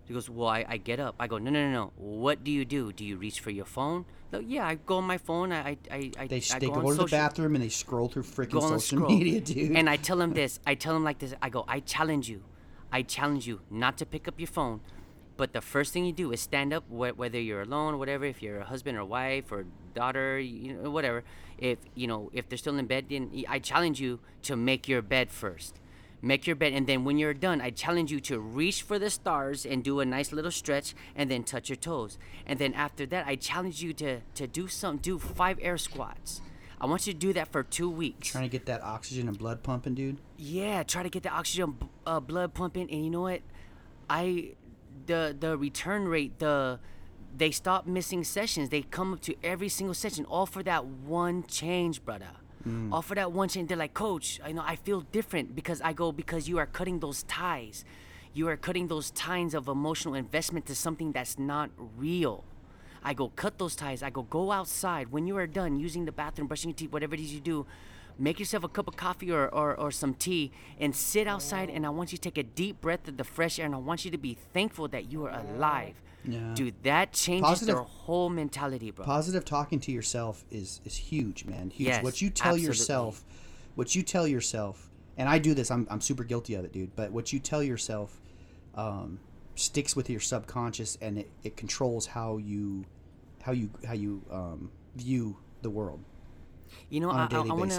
He goes, Well, I, I get up. I go, No, no, no, no. What do you do? Do you reach for your phone? No, yeah, I go on my phone. I I I, They, I they go, to the bathroom and they scroll through freaking go on and social scroll. media, *laughs* dude. And I tell them this. I tell them like this. I go, I challenge you. I challenge you not to pick up your phone, but the first thing you do is stand up. Wh- whether you're alone, whatever. If you're a husband or wife or daughter, you know, whatever. If you know, if they're still in bed, then I challenge you to make your bed first. Make your bed, and then when you're done, I challenge you to reach for the stars and do a nice little stretch, and then touch your toes. And then after that, I challenge you to to do some, do five air squats. I want you to do that for two weeks. Trying to get that oxygen and blood pumping, dude. Yeah, try to get the oxygen uh, blood pumping, and you know what? I the the return rate the they stop missing sessions. They come up to every single session, all for that one change, brother. All for that one change. They're like, Coach, I know I feel different because I go because you are cutting those ties. You are cutting those ties of emotional investment to something that's not real. I go cut those ties. I go go outside. When you are done using the bathroom, brushing your teeth, whatever it is you do, make yourself a cup of coffee or, or, or some tea and sit outside. And I want you to take a deep breath of the fresh air. And I want you to be thankful that you are alive. Yeah. Dude, that changes Positive- their whole mentality, bro. Positive talking to yourself is is huge, man. Huge. Yes, what you tell absolutely. yourself, what you tell yourself, and I do this. I'm I'm super guilty of it, dude. But what you tell yourself um, sticks with your subconscious, and it, it controls how you how you how you um, view the world. You know, I, I, I wanna.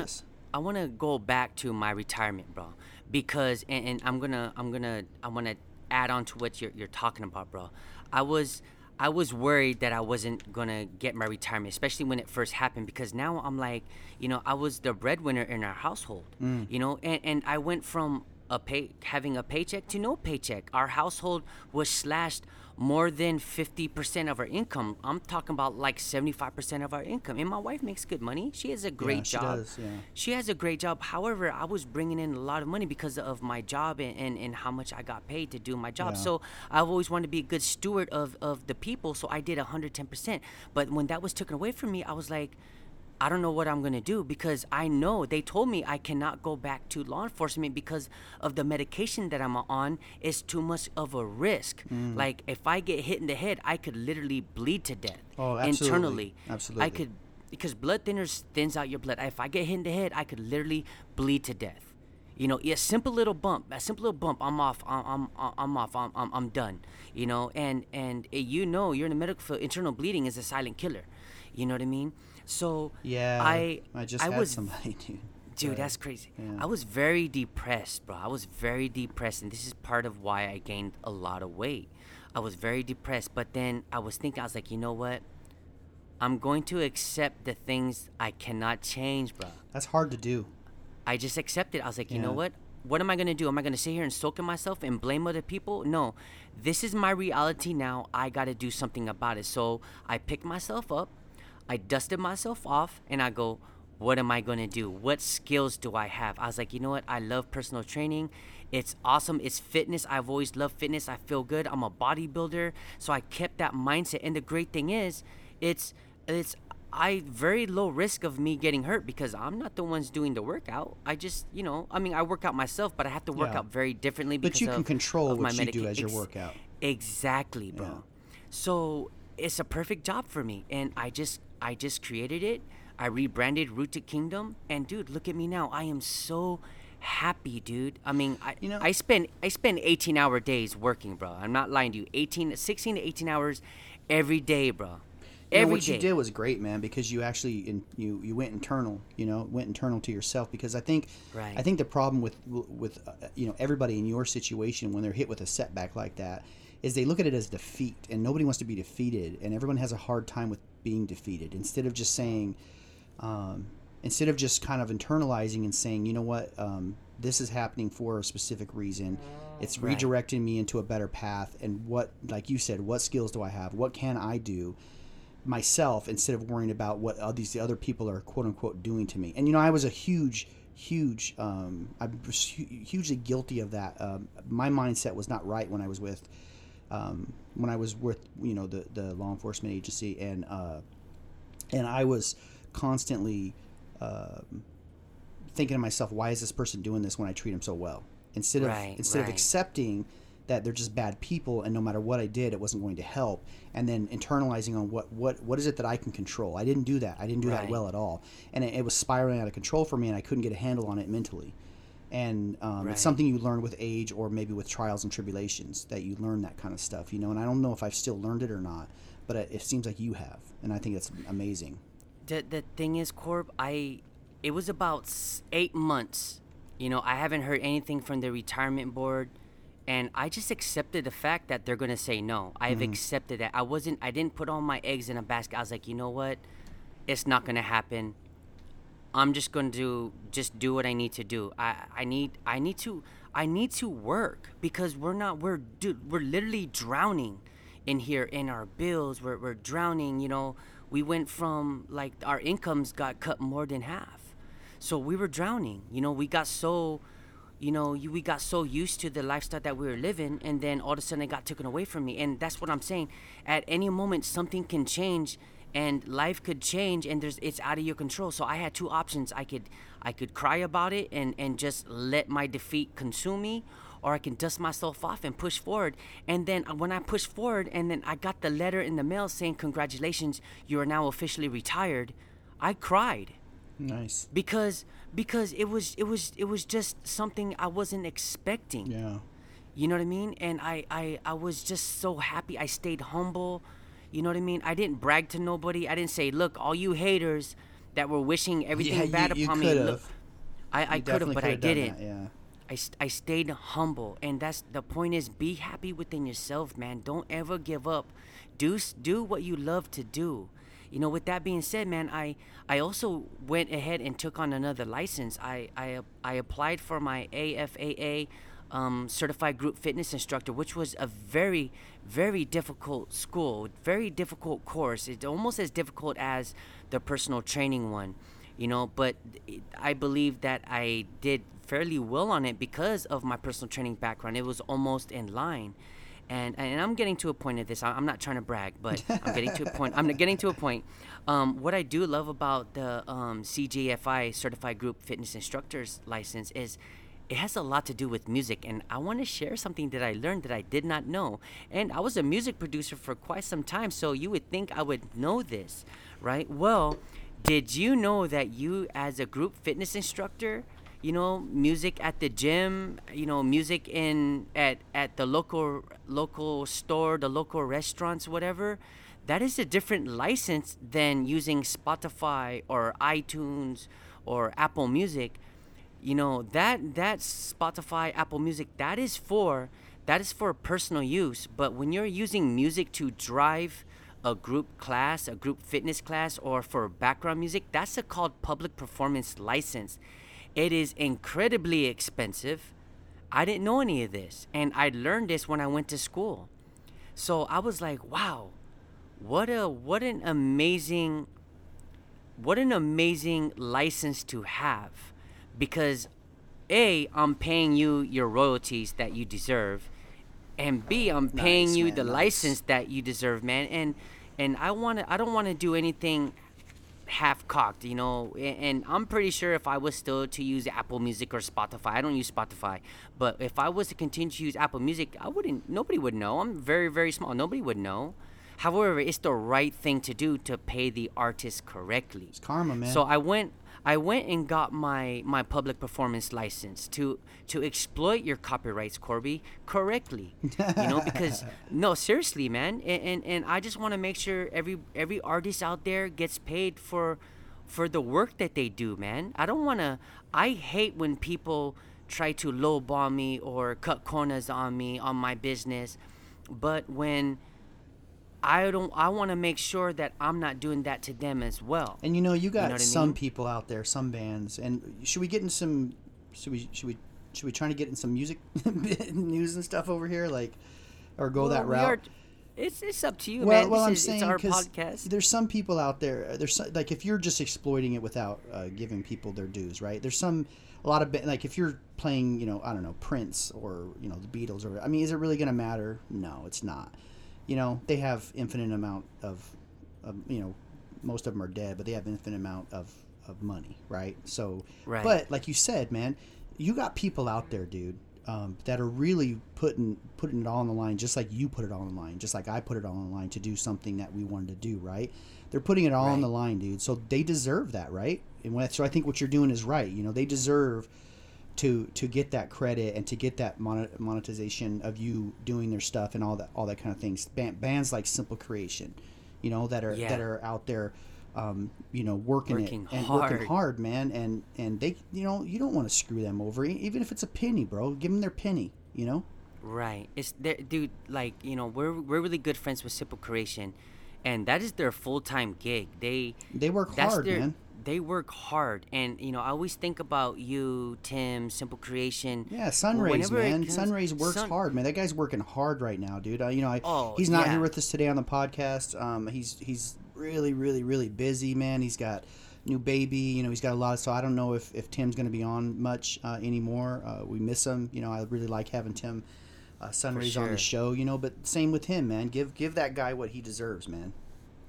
I wanna go back to my retirement, bro, because and, and I'm gonna, I'm gonna, I wanna add on to what you're, you're talking about, bro. I was, I was worried that I wasn't gonna get my retirement, especially when it first happened. Because now I'm like, you know, I was the breadwinner in our household, you know, and and I went from a pay having a paycheck to no paycheck. Our household was slashed more than 50% of our income. I'm talking about like 75% of our income. And my wife makes good money. She has a great she job. does, yeah. She has a great job. However, I was bringing in a lot of money because of my job and, and, and how much I got paid to do my job. Yeah. So I've always wanted to be a good steward of, of the people. So I did 110%. But when that was taken away from me, I was like, I don't know what I'm gonna do because I know they told me I cannot go back to law enforcement because of the medication that I'm on is too much of a risk. Mm. Like if I get hit in the head, I could literally bleed to death Oh, absolutely. internally. Absolutely. I could because blood thinners thins out your blood. If I get hit in the head, I could literally bleed to death. You know, a simple little bump, a simple little bump, I'm off. I'm, I'm, I'm off. I'm, I'm, I'm done. You know, and and uh, you know, you're in the medical field. Internal bleeding is a silent killer. You know what I mean? So Yeah. I I just I had was somebody, dude. *laughs* Dude, But, that's crazy. yeah. I was very depressed, bro. I was very depressed, and this is part of why I gained a lot of weight. I was very depressed, but then I was thinking, I was like, you know what? I'm going to accept the things I cannot change, bro. That's hard to do. I just accepted. I was like, you know what? What am I gonna do? Am I gonna sit here and soak in myself and blame other people? No, this is my reality now. I gotta do something about it. So I picked myself up, I dusted myself off, and I go, what am I gonna do? What skills do I have? I was like, you know what? I love personal training. It's awesome. It's fitness. I've always loved fitness. I feel good. I'm a bodybuilder. So I kept that mindset. And the great thing is, it's it's I very low risk of me getting hurt because I'm not the ones doing the workout. I just, you know, I mean, I work out myself, but I have to work Yeah. out very differently But because you can of- control of my what you do as your ex- workout. Exactly, bro. Yeah. So it's a perfect job for me, and I just, I just created it. I rebranded Root to Kingdom, and dude, look at me now. I am so happy, dude. I mean, I, You know- I spend, I spend 18 hour days working, bro. I'm not lying to you. 18, 16 to 18 hours every day, bro. You know, Every what you did was great, man, because you actually in, you you went internal. You know, went internal to yourself. Because I think, Right. I think the problem with with uh, you know everybody in your situation when they're hit with a setback like that is they look at it as defeat, and nobody wants to be defeated, and everyone has a hard time with being defeated. Instead of just saying, um, instead of just kind of internalizing and saying, you know what, um, this is happening for a specific reason. It's Right. redirecting me into a better path, and what, like you said, what skills do I have? What can I do? myself instead of worrying about what all these other people are quote unquote doing to me. And you know, I was a huge, huge, um, I was hugely guilty of that. Um, my mindset was not right when I was with, um, when I was with you know the the law enforcement agency, and uh, and I was constantly um thinking to myself, why is this person doing this when I treat him so well? Instead of Right, instead of accepting that they're just bad people and no matter what I did it wasn't going to help and then internalizing on what what what is it that I can control? I didn't do that. I didn't do that well at all. And it, it was spiraling out of control for me and I couldn't get a handle on it mentally and um, Right. it's something you learn with age or maybe with trials and tribulations that you learn that kind of stuff you know and I don't know if I've still learned it or not but it, it seems like you have and I think it's amazing the the thing is, Corb, I it was about eight months. You know, I haven't heard anything from the retirement board, and I just accepted the fact that they're gonna say no. I have accepted that. I wasn't. I didn't put all my eggs in a basket. I was like, you know what, it's not gonna happen. I'm just going to just do what I need to do. I I need I need to I need to work because we're not we're dude, we're literally drowning in here in our bills. We're we're drowning, you know. We went from like our incomes got cut more than half. So we were drowning. You know, we got so you know, you, we got so used to the lifestyle that we were living, and then all of a sudden it got taken away from me. And that's what I'm saying. At any moment, something can change, and life could change, and there's it's out of your control. So I had two options. I could I could cry about it and and just let my defeat consume me, or I can dust myself off and push forward. And then uh, when I pushed forward, and then I got the letter in the mail saying congratulations, you are now officially retired. I cried nice because because it was it was it was just something I wasn't expecting. yeah You know what I mean? And I, I I was just so happy. I stayed humble. You know what I mean? I didn't brag to nobody. I didn't say, "Look, all you haters that were wishing everything yeah, bad you, you upon could me." Look, I, I could have, but I didn't. yeah I, I stayed humble, and that's the point. Is be happy within yourself, man. Don't ever give up. Do do what you love to do. You know. With that being said, man, I I also went ahead and took on another license. I I I applied for my AFAA um, certified group fitness instructor, which was a very, very difficult school, very difficult course. It's almost as difficult as the personal training one, you know. But I believe that I did fairly well on it because of my personal training background. It was almost in line. And, and I'm getting to a point of this. I'm not trying to brag, but *laughs* I'm getting to a point. I'm getting to a point. Um, what I do love about the um, CJFI Certified Group Fitness Instructors license is it has a lot to do with music and i want to share something that i learned that i did not know. And i was a music producer for quite some time so you would think i would know this right? Well did you know that you as a group fitness instructor you know music at the gym you know music in at at the local local store the local restaurants whatever that is a different license than using spotify or itunes or apple music you know that that spotify apple music that is for that is for personal use. But when you're using music to drive a group class a group fitness class or for background music that's a called public performance license. It is incredibly expensive. I didn't know any of this and i learned this when i went to school. So i was like wow what a what an amazing what an amazing license to have because a i'm paying you your royalties that you deserve and b i'm paying Nice, you man, the nice. license that you deserve man and and i want to i don't want to do anything half cocked you know and i'm pretty sure if i was still to use apple music or spotify i don't use spotify but if i was to continue to use apple music i wouldn't nobody would know i'm very very small nobody would know however it's the right thing to do to pay the artist correctly It's karma, man. so I went I went and got my my public performance license to to exploit your copyrights, Corby, correctly. You know, because *laughs* no, seriously, man. And and, and I just want to make sure every every artist out there gets paid for for the work that they do, man. I don't want to I hate when people try to lowball me or cut corners on me on my business. But when I don't I want to make sure that I'm not doing that to them as well. And you know, you got know what I some mean? people out there, some bands, and should we get in some? Should we? Should we? Should we try to get in some music *laughs* news and stuff over here, like, or go that Well, we route? are- it's it's up to you, well, man. well, this I'm is, saying it's our 'cause podcast. there's some people out there. There's some, like if you're just exploiting it without uh, giving people their dues, right? There's some a lot of like if you're playing, you know, I don't know, Prince or you know the Beatles or I mean, is it really gonna matter? No, it's not. You know, they have infinite amount of, of you know, most of them are dead, but they have infinite amount of of money, right? So, Right. but like you said, man, you got people out there, dude, um, that are really putting putting it all on the line, just like you put it all on the line, just like I put it all on the line to do something that we wanted to do, right? They're putting it all on the line, dude. So they deserve that, right? And when, so I think what you're doing is right. You know, they deserve to to get that credit and to get that monet, monetization of you doing their stuff and all that all that kind of things. Band, bands like Simple Creation, you know, that are Yeah. that are out there, um, you know, working, Working it and working hard. hard, man. And and they, you know, you don't want to screw them over, even if it's a penny, bro. Give them their penny, you know. Right. It's there, dude. Like you know, we're we're really good friends with Simple Creation, and that is their full time gig. They They work hard, their, man. They work hard, and you know, I always think about you, Tim, Simple Creation. Yeah, Sunrays, man. comes- Sunrays works Sun- hard, man. That guy's working hard right now, dude. Uh, you know, I, Oh, he's not yeah. here with us today on the podcast. Um, he's he's really, really, really busy, man. He's got new baby. You know, he's got a lot. Of, so I don't know if, if Tim's going to be on much uh, anymore. Uh, we miss him. You know, I really like having Tim uh, Sunrays on the show. You know, but same with him, man. Give give that guy what he deserves, man.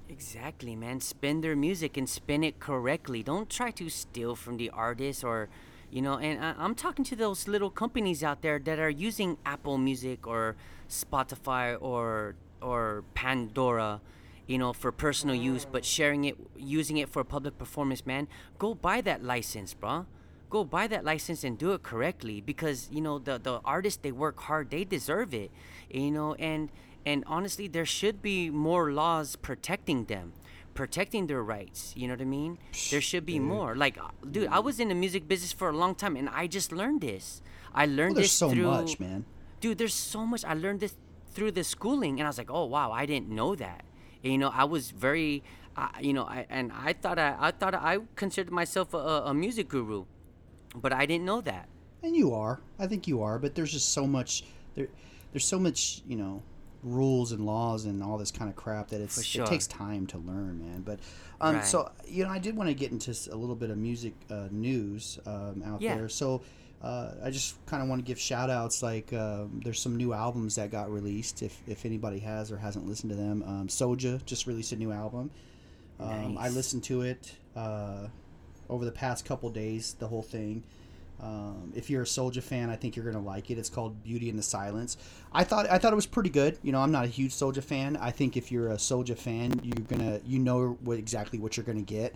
Exactly, man. Spin their music and spin it correctly. Don't try to steal from the artist or, you know. And I, I'm talking to those little companies out there that are using Apple Music or Spotify or or Pandora, you know, for personal use, but mm. sharing it, using it for public performance. Man, go buy that license, bro. Go buy that license and do it correctly because you know the the artists they work hard, they deserve it, you know, and and honestly there should be more laws protecting them protecting their rights. You know what I mean? There should be more. Like, uh, dude, I was in the music business for a long time, and I just learned this. I learned Well, there's this so through much, man. dude there's so much i learned this through the schooling and i was like oh wow i didn't know that and, you know i was very uh, you know I, and i thought i, I thought i considered myself a, a music guru but i didn't know that And you are. I think you are. But there's just so much. There, there's so much. You know, rules and laws and all this kind of crap that it's sure. it takes time to learn, man. But um, Right. so you know, I did want to get into a little bit of music uh, news um, out Yeah. there. So. Uh, I just kind of want to give shout outs. Like, um, there's some new albums that got released. If, if anybody has or hasn't listened to them, um, Soja just released a new album. Um, I listened to it uh, over the past couple days, the whole thing. Um, if you're a Soja fan, I think you're gonna like it. It's called Beauty in the Silence. I thought I thought it was pretty good. You know, I'm not a huge Soja fan. I think if you're a Soja fan, you're gonna you know what exactly what you're gonna get.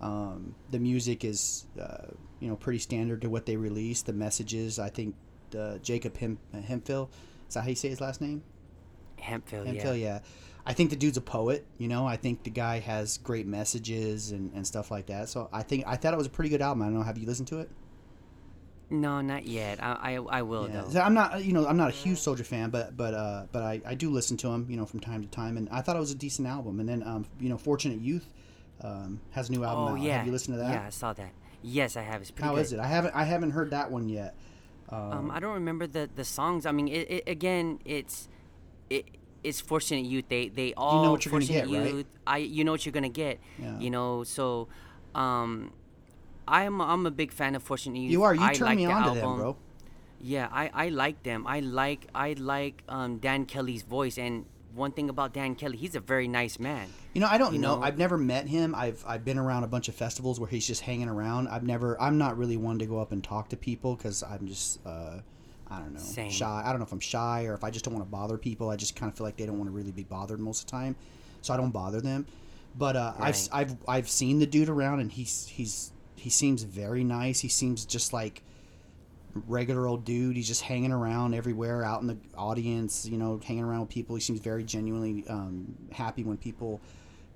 Um, the music is uh, you know pretty standard to what they release. The messages, I think, uh, Jacob Hem- Hemphill, is that how you say his last name? hemphill Hemphill, yeah yeah. I think the dude's a poet. You know, I think the guy has great messages and, and stuff like that. So I think I thought it was a pretty good album. I don't know. Have you listened to it? No not yet i i, I will Yeah. though I'm not, you know, I'm not a huge Soja fan, but but uh, but I, I do listen to him, you know, from time to time, and I thought it was a decent album. And then, um, you know, Fortunate Youth um, has a new album oh out. yeah Have you listened to that? yeah i saw that yes i have it's pretty How good is it? I haven't I haven't heard that one yet. Um, I don't remember the the songs. I mean, it, it, again, it's it it's Fortunate Youth. They they all you know what you're gonna get, right? I you know what you're gonna get. Yeah. You know, so um, I'm I'm a big fan of Fortune Youth. You are. You I turn like me on to them, bro. Yeah, I, I like them. I like I like um, Dan Kelly's voice. And one thing about Dan Kelly, he's a very nice man. You know, I don't You know. know? I've never met him. I've I've been around a bunch of festivals where he's just hanging around. I've never. I'm not really one to go up and talk to people because I'm just. Uh, I don't know. Same. Shy. I don't know if I'm shy or if I just don't want to bother people. I just kind of feel like they don't want to really be bothered most of the time, so I don't bother them. But uh, I've I've I've seen the dude around and he's he's he seems very nice. He seems just like regular old dude. He's just hanging around everywhere, out in the audience, you know, hanging around with people. He seems very genuinely um, happy when people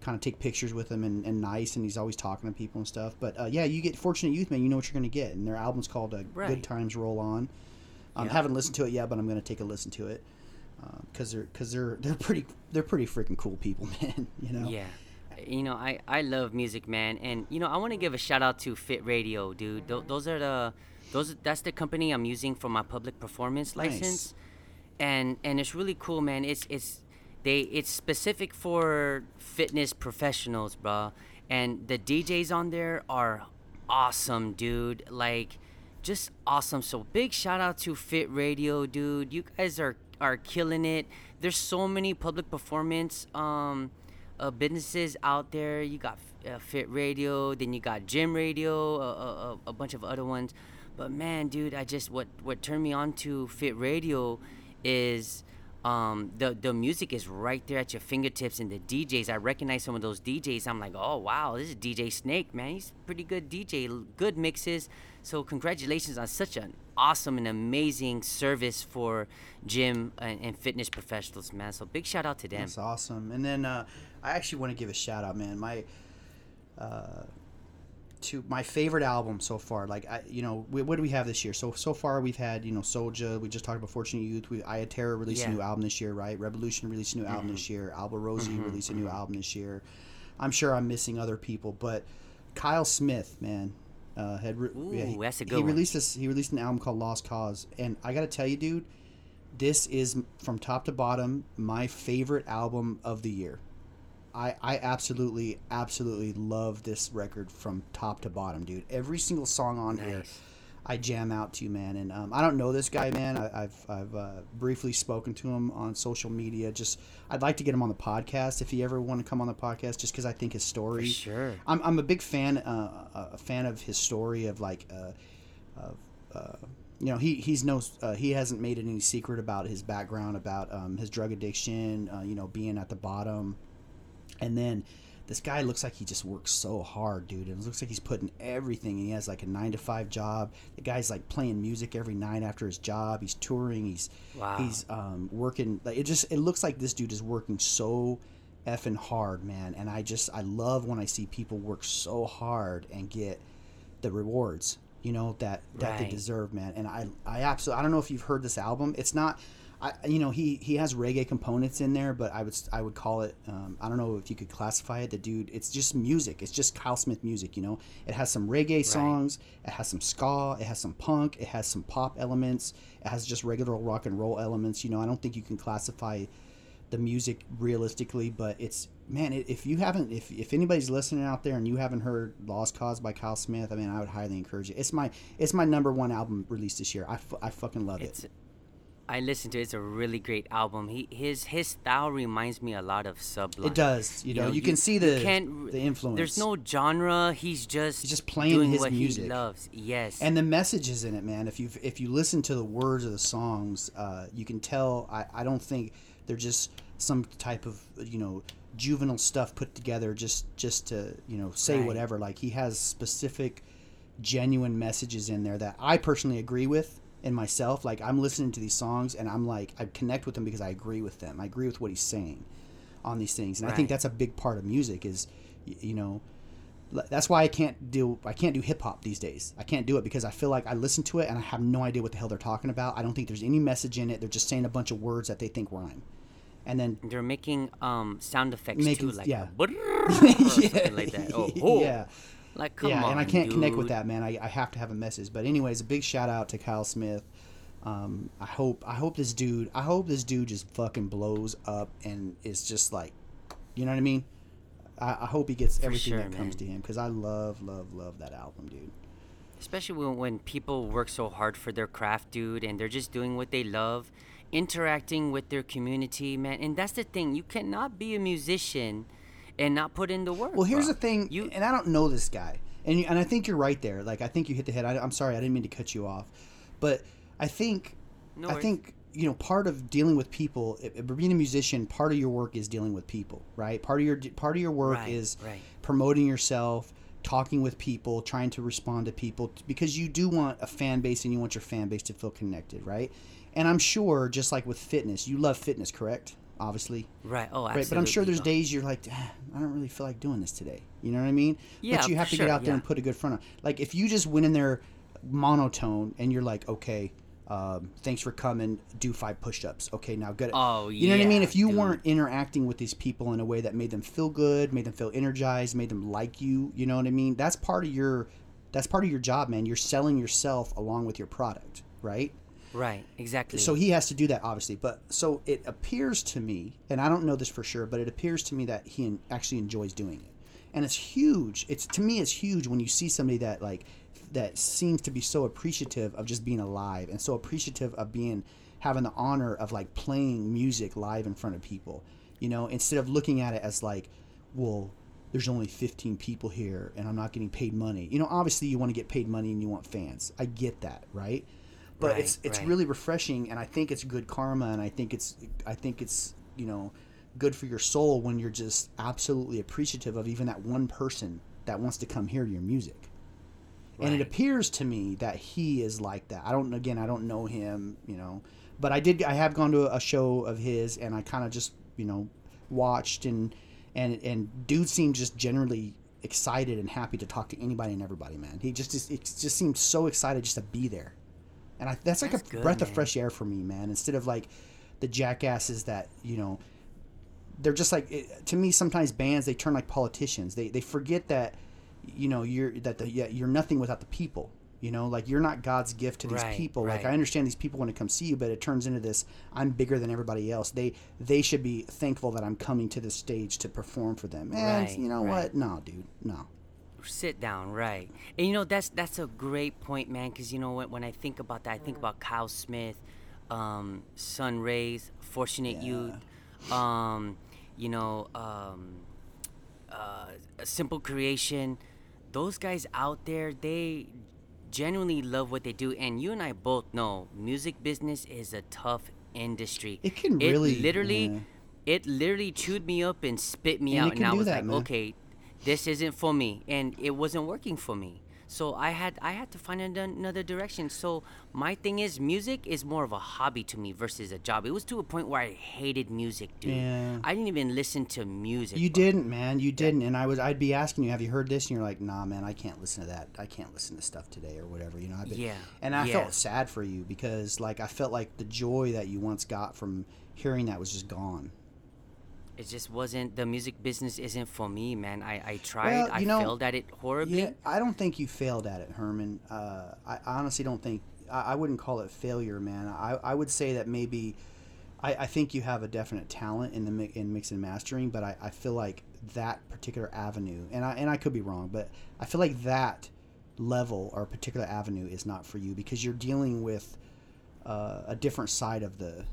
kind of take pictures with him and, and nice, and he's always talking to people and stuff. But uh, yeah, you get Fortunate Youth, man. You know what you're going to get, and their album's called uh, Right. "Good Times Roll On." I um, Yeah. haven't listened to it yet, but I'm going to take a listen to it because they're because they're they're pretty they're pretty freaking cool people, *laughs* man. You know. Yeah. You know, I, I love music, man, and you know, I want to give a shout out to Fit Radio, dude. Th- those are the those that's the company I'm using for my public performance Nice. license, and and it's really cool, man. It's it's they it's specific for fitness professionals, bro. And the DJs on there are awesome, dude. Like just awesome. So big shout out to Fit Radio, dude. You guys are are killing it. There's so many public performance um uh, businesses out there. You got uh, Fit Radio, then you got Gym Radio, a, a, bunch of other ones. But man, dude, I just what what turned me on to Fit Radio is um, the the music is right there at your fingertips, and the DJs. I recognize some of those DJs. I'm like, oh wow, this is DJ Snake, man. He's pretty good DJ, good mixes. So congratulations on such an awesome and amazing service for gym and, and fitness professionals, man. So big shout out to them. That's awesome. And then uh, I actually want to give a shout out, man. My uh, to my favorite album so far. Like I, you know, we, what do we have this year? So so far we've had you know Soja. We just talked about Fortunate Youth. We Iya Terra released Yeah. a new album this year, right? Rebelution released a new album this year. Alborosie released a new album this year. I'm sure I'm missing other people, but Kyle Smith, man. Uh, had re- Ooh, he, that's a he one. released this. He released an album called Lost Cause, and I got to tell you, dude, this is from top to bottom my favorite album of the year. I, I absolutely absolutely love this record from top to bottom, dude. Every single song on here, Nice. I jam out to, man. And um, I don't know this guy, man. I, I've I've uh, briefly spoken to him on social media. Just I'd like to get him on the podcast if he ever want to come on the podcast, just because I think his story. sure. I'm, I'm a big fan uh, a fan of his story of like uh, of uh, you know he he's no uh, he hasn't made any secret about his background about um, his drug addiction uh, you know being at the bottom and then this guy looks like he just works so hard dude and it looks like he's putting everything and he has like a nine to five job the guy's like playing music every night after his job he's touring he's Wow. he's um, working like it just it looks like this dude is working so effing hard, man. And I just I love when I see people work so hard and get the rewards, you know, that that they deserve, man. And I I absolutely I don't know if you've heard this album. It's not I, you know he he has reggae components in there, but I would I would call it um, I don't know if you could classify it. The dude, it's just music. It's just Kyle Smith music. You know, it has some reggae songs, it has some ska, it has some punk, it has some pop elements, it has just regular rock and roll elements. You know, I don't think you can classify the music realistically, but it's man. If you haven't, if if anybody's listening out there and you haven't heard "Lost Cause" by Kyle Smith, I mean, I would highly encourage it. It's my it's my number one album released this year. I, I fucking love It's it. I listened to it. It's a really great album. He his his style reminds me a lot of Sublime. It does. You know, you, can see the the influence. There's no genre. He's just He's just playing doing his what music. he loves. Yes. and the messages in it, man. If you if you listen to the words of the songs, uh, you can tell. I, I don't think they're just some type of you know juvenile stuff put together just just to you know say Right. whatever. Like he has specific, genuine messages in there that I personally agree with in myself. Like I'm listening to these songs and I'm like I connect with them because I agree with them. I agree with what he's saying on these things, and I think that's a big part of music. Is you know that's why I can't do I can't do hip hop these days. I can't do it because I feel like I listen to it and I have no idea what the hell they're talking about. I don't think there's any message in it. They're just saying a bunch of words that they think rhyme, and then They're making um sound effects Making- too, like yeah. a or *laughs* something like that. Oh, *laughs* oh. yeah, like come yeah, on, and I can't connect with that man. I, I have to have a message. But anyways, a big shout out to Kyle Smith. Um, I hope I hope this dude I hope this dude just fucking blows up and is just like, you know what I mean. I, I hope he gets everything sure, that comes to him because I love love love that album, dude. Especially when, when people work so hard for their craft, dude, and they're just doing what they love, interacting with their community, man. And that's the thing. You cannot be a musician and not put in the work. Well, here's bro. the thing, You and I don't know this guy, and you, and I think you're right there. Like I think you hit the head. I, I'm sorry, I didn't mean to cut you off, but I think No I think you know part of dealing with people, being a musician, part of your work is dealing with people, right? Part of your part of your work Right, is right. promoting yourself, talking with people, trying to respond to people because you do want a fan base and you want your fan base to feel connected, right? And I'm sure, just like with fitness, you love fitness, correct? Obviously. right. Oh, Right, but I'm sure there's days you're like, "Ah, I don't really feel like doing this today. You know what I mean? Yeah, But you have to sure, get out there yeah. and put a good front on. Like if you just went in there monotone and you're like, okay, um, thanks for coming, do five push-ups. Okay, now good. Oh, You know what I mean? If you dude. weren't interacting with these people in a way that made them feel good, made them feel energized, made them like you, you know what I mean? That's part of your, that's part of your job, man. You're selling yourself along with your product, right? Right. Exactly. So he has to do that, obviously. But so it appears to me, and I don't know this for sure, but it appears to me that he actually enjoys doing it, and it's huge. It's to me, it's huge when you see somebody that like that seems to be so appreciative of just being alive and so appreciative of being having the honor of like playing music live in front of people. You know, instead of looking at it as like, well. There's only 15 people here, and I'm not getting paid money. You know, obviously, you want to get paid money and you want fans. I get that, right? But Right, it's it's right. really refreshing and i think it's good karma and i think it's i think it's you know good for your soul when you're just absolutely appreciative of even that one person that wants to come hear your music. And it appears to me that he is like that. I don't again i don't know him you know but i did i have gone to a show of his and i kind of just you know watched and and and dude seemed just generally excited and happy to talk to anybody and everybody man. He just just, it just seemed so excited just to be there and I, that's like That's a good, breath of fresh air for me, man. Instead of like the jackasses that you know, they're just like it, to me. Sometimes bands they turn like politicians. They they forget that you know you're that the, yeah, you're nothing without the people. You know, like you're not God's gift to these Right, people. Like. I understand these people want to come see you, but it turns into this: I'm bigger than everybody else. They they should be thankful that I'm coming to this stage to perform for them. And Right, you know right. what? No, dude, no. Sit down right and you know that's that's a great point man because you know when, when i think about that i think about kyle smith um, sun rays fortunate youth um, you know um, uh, simple creation those guys out there they genuinely love what they do and you and i both know music business is a tough industry It can really- literally yeah. it literally chewed me up and spit me And out and i was that, like man. okay this isn't for me and it wasn't working for me So I had I had to find another direction. So my thing is music is more of a hobby to me versus a job. It was to a point where I hated music, dude. Yeah. I didn't even listen to music. You bro. didn't, man. You didn't. And I was, I'd be asking you, have you heard this? And you're like, nah, man, I can't listen to that. I can't listen to stuff today or whatever. You know. I've been, Yeah, And I yeah. felt sad for you because, like, I felt like the joy that you once got from hearing that was just gone. It just wasn't the music business isn't for me, man. I I tried. Well, I know, failed at it horribly. Yeah, I don't think you failed at it, Herman. Uh, I honestly don't think. I, I wouldn't call it failure, man. I, I would say that maybe. I, I think you have a definite talent in the mi- in mix and mastering, but I, I feel like that particular avenue, and I and I could be wrong, but I feel like that level or particular avenue is not for you because you're dealing with uh, a different side of the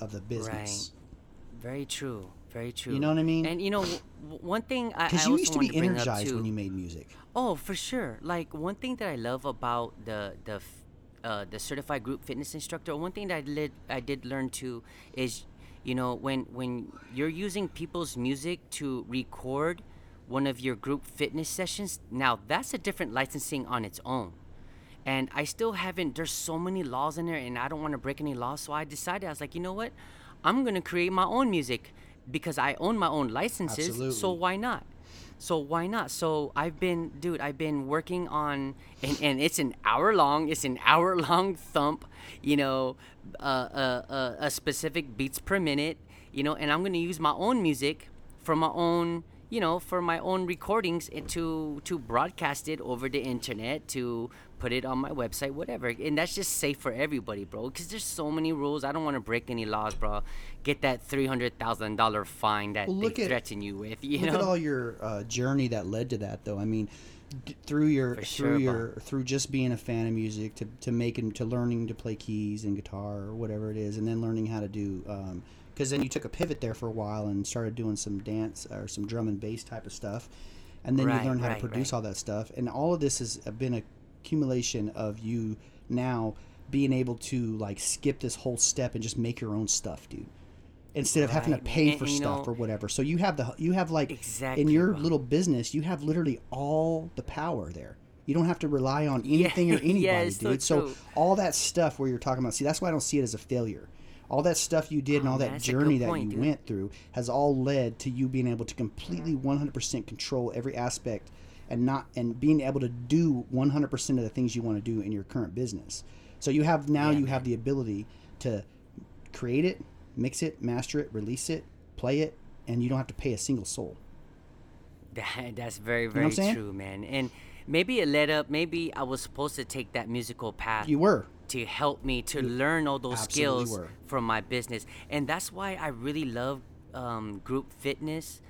of the business. Very true. Very true. You know what I mean? And you know, w- one thing I, Because you used to be up, energized too- when you made music. Oh, for sure. Like one thing that I love about the the uh, the certified group fitness instructor. One thing that I did I did learn too is, you know, when when you're using people's music to record one of your group fitness sessions, now that's a different licensing on its own. And I still haven't. There's so many laws in there, and I don't want to break any laws. So I decided I was like, you know what, I'm gonna create my own music because I own my own licenses. So why not? So why not? So I've been, dude, I've been working on, and, and it's an hour long. It's an hour long thump, you know, uh, uh, uh, a specific beats per minute, you know, and I'm gonna use my own music for my own, you know, for my own recordings and to to broadcast it over the internet to put it on my website, whatever. And that's just safe for everybody, bro. Because there's so many rules. I don't want to break any laws, bro. Get that three hundred thousand dollar fine that Well, they threaten you with. You Look know. at all your uh, journey that led to that, though. I mean, d- through your For through sure, your through just being a fan of music to to making to learning to play keys and guitar or whatever it is, and then learning how to do. Because then you took a pivot there for a while and started doing some dance or some drum and bass type of stuff, and then Right, you learned how right, to produce right. all that stuff. And all of this has been a accumulation of you now being able to like skip this whole step and just make your own stuff, dude. Instead of having to pay and- for and, stuff know- or whatever. So you have the you have like Exactly, in your bro. little business, you have literally all the power there. You don't have to rely on anything or *laughs* anybody, so dude. So true. all that stuff where you're talking about, see, that's why I don't see it as a failure. All that stuff you did and Oh, all that journey that point, you dude. went through has all led to you being able to completely 100% control every aspect and not and being able to do 100% of the things you want to do in your current business. So you have now Yeah, you have the ability to create it, mix it, master it, release it, play it, and you don't have to pay a single soul. That, that's very very I'm saying? true, man. And maybe it led up. Maybe I was supposed to take that musical path You were. to help me to learn all those skills were. from my business, and that's why I really love um, group fitness,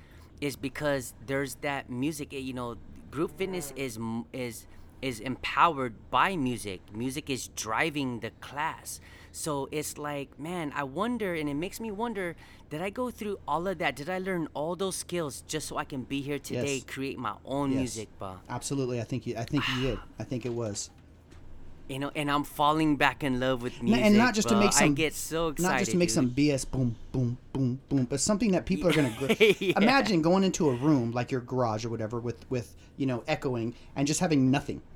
is because there's that music. eh, You know, group fitness is is is empowered by music. Music is driving the class. So it's like, man, I wonder, and it makes me wonder: Did I go through all of that? Did I learn all those skills just so I can be here today, Yes. create my own Yes. music, bro? Absolutely, I think you. I think you did. I think it was. You know, and I'm falling back in love with music. and not just to make some. I get so excited. Not just to make dude. some BS boom, boom, boom, boom, but something that people are gonna. Gr- *laughs* Yeah. Imagine going into a room like your garage or whatever with with you know echoing and just having nothing. *laughs*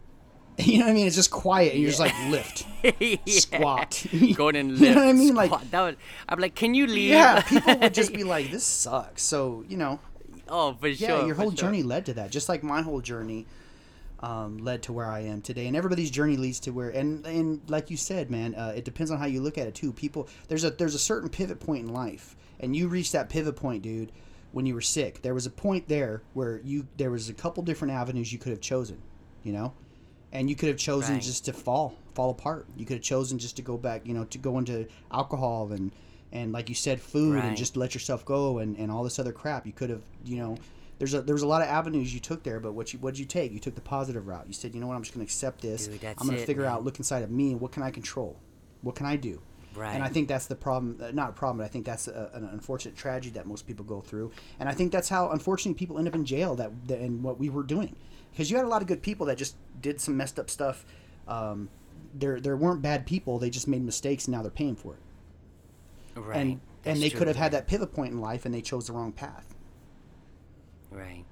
You know what I mean? It's just quiet, and you're just like lift, *laughs* Yeah. squat. Going and lift. You know what I mean? Like- squat. that would, I'm like, can you leave? yeah, people would just be like, "This sucks." So you know, oh, for yeah, sure. your whole sure. journey led to that. Just like my whole journey um, led to where I am today, and everybody's journey leads to where. And and like you said, man, uh, it depends on how you look at it too. People, there's a there's a certain pivot point in life, and you reached that pivot point, dude, when you were sick. There was a point there where you there was a couple different avenues you could have chosen, you know, and you could have chosen Right. just to fall fall apart. You could have chosen just to go back, you know, to go into alcohol and and like you said, food and just let yourself go and, and all this other crap. You could have, you know, there's a there was a lot of avenues you took there, but what you what did you take? You took the positive route. You said, you know what, I'm just going to accept this. Dude, I'm going to figure man. out, look inside of me, and what can I control? What can I do? Right. And I think that's the problem. Uh, not a problem, but I think that's a, an unfortunate tragedy that most people go through. And I think that's how, unfortunately, people end up in jail. That, that and what we were doing, because you had a lot of good people that just did some messed up stuff. Um, there, there weren't bad people. They just made mistakes, and now they're paying for it. Right. And That's and they true, could have had that pivot point in life, and they chose the wrong path. Right.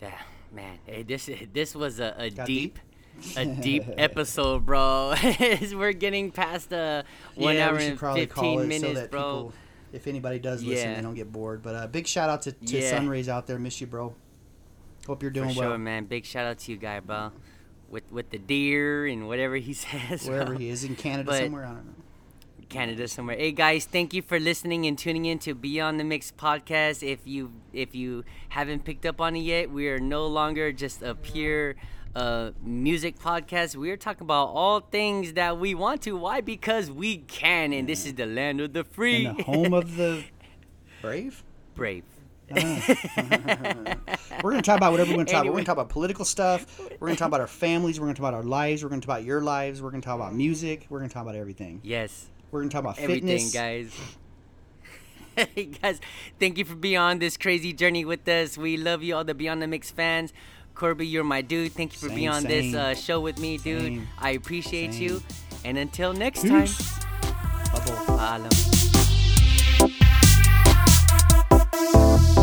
That man, hey, this this was a, a Got deep, a deep *laughs* episode, bro. *laughs* We're getting past the one yeah, hour and fifteen minutes, so that bro. people, if anybody does listen, Yeah. they don't get bored. But uh, big shout out to, to Yeah. Sunrays out there. Miss you, bro. Hope you're For doing sure, well man. Big shout out to you, guy, bro. With with the deer and whatever he *laughs* says. wherever bro. he is in Canada But- somewhere. I don't know. Canada somewhere. Hey guys, thank you for listening and tuning in to Beyond the Mix podcast. If you if you haven't picked up on it yet, we are no longer just a pure uh, music podcast. We are talking about all things that we want to. Why? Because we can, and this is the land of the free. In the home of the *laughs* brave. brave. *laughs* We're gonna talk about whatever we want to talk about. We're gonna talk about political stuff. We're gonna talk about our families. We're gonna talk about our lives. We're gonna talk about your lives. We're gonna talk about music. We're gonna talk about everything. Yes. We're gonna talk about everything, fitness. guys. *laughs* hey guys, thank you for being on this crazy journey with us. We love you all, the Beyond the Mix fans. Corby, you're my dude. Thank you for same, being on same. this uh, show with me, dude. Same. I appreciate you. And until next Peace. time, bye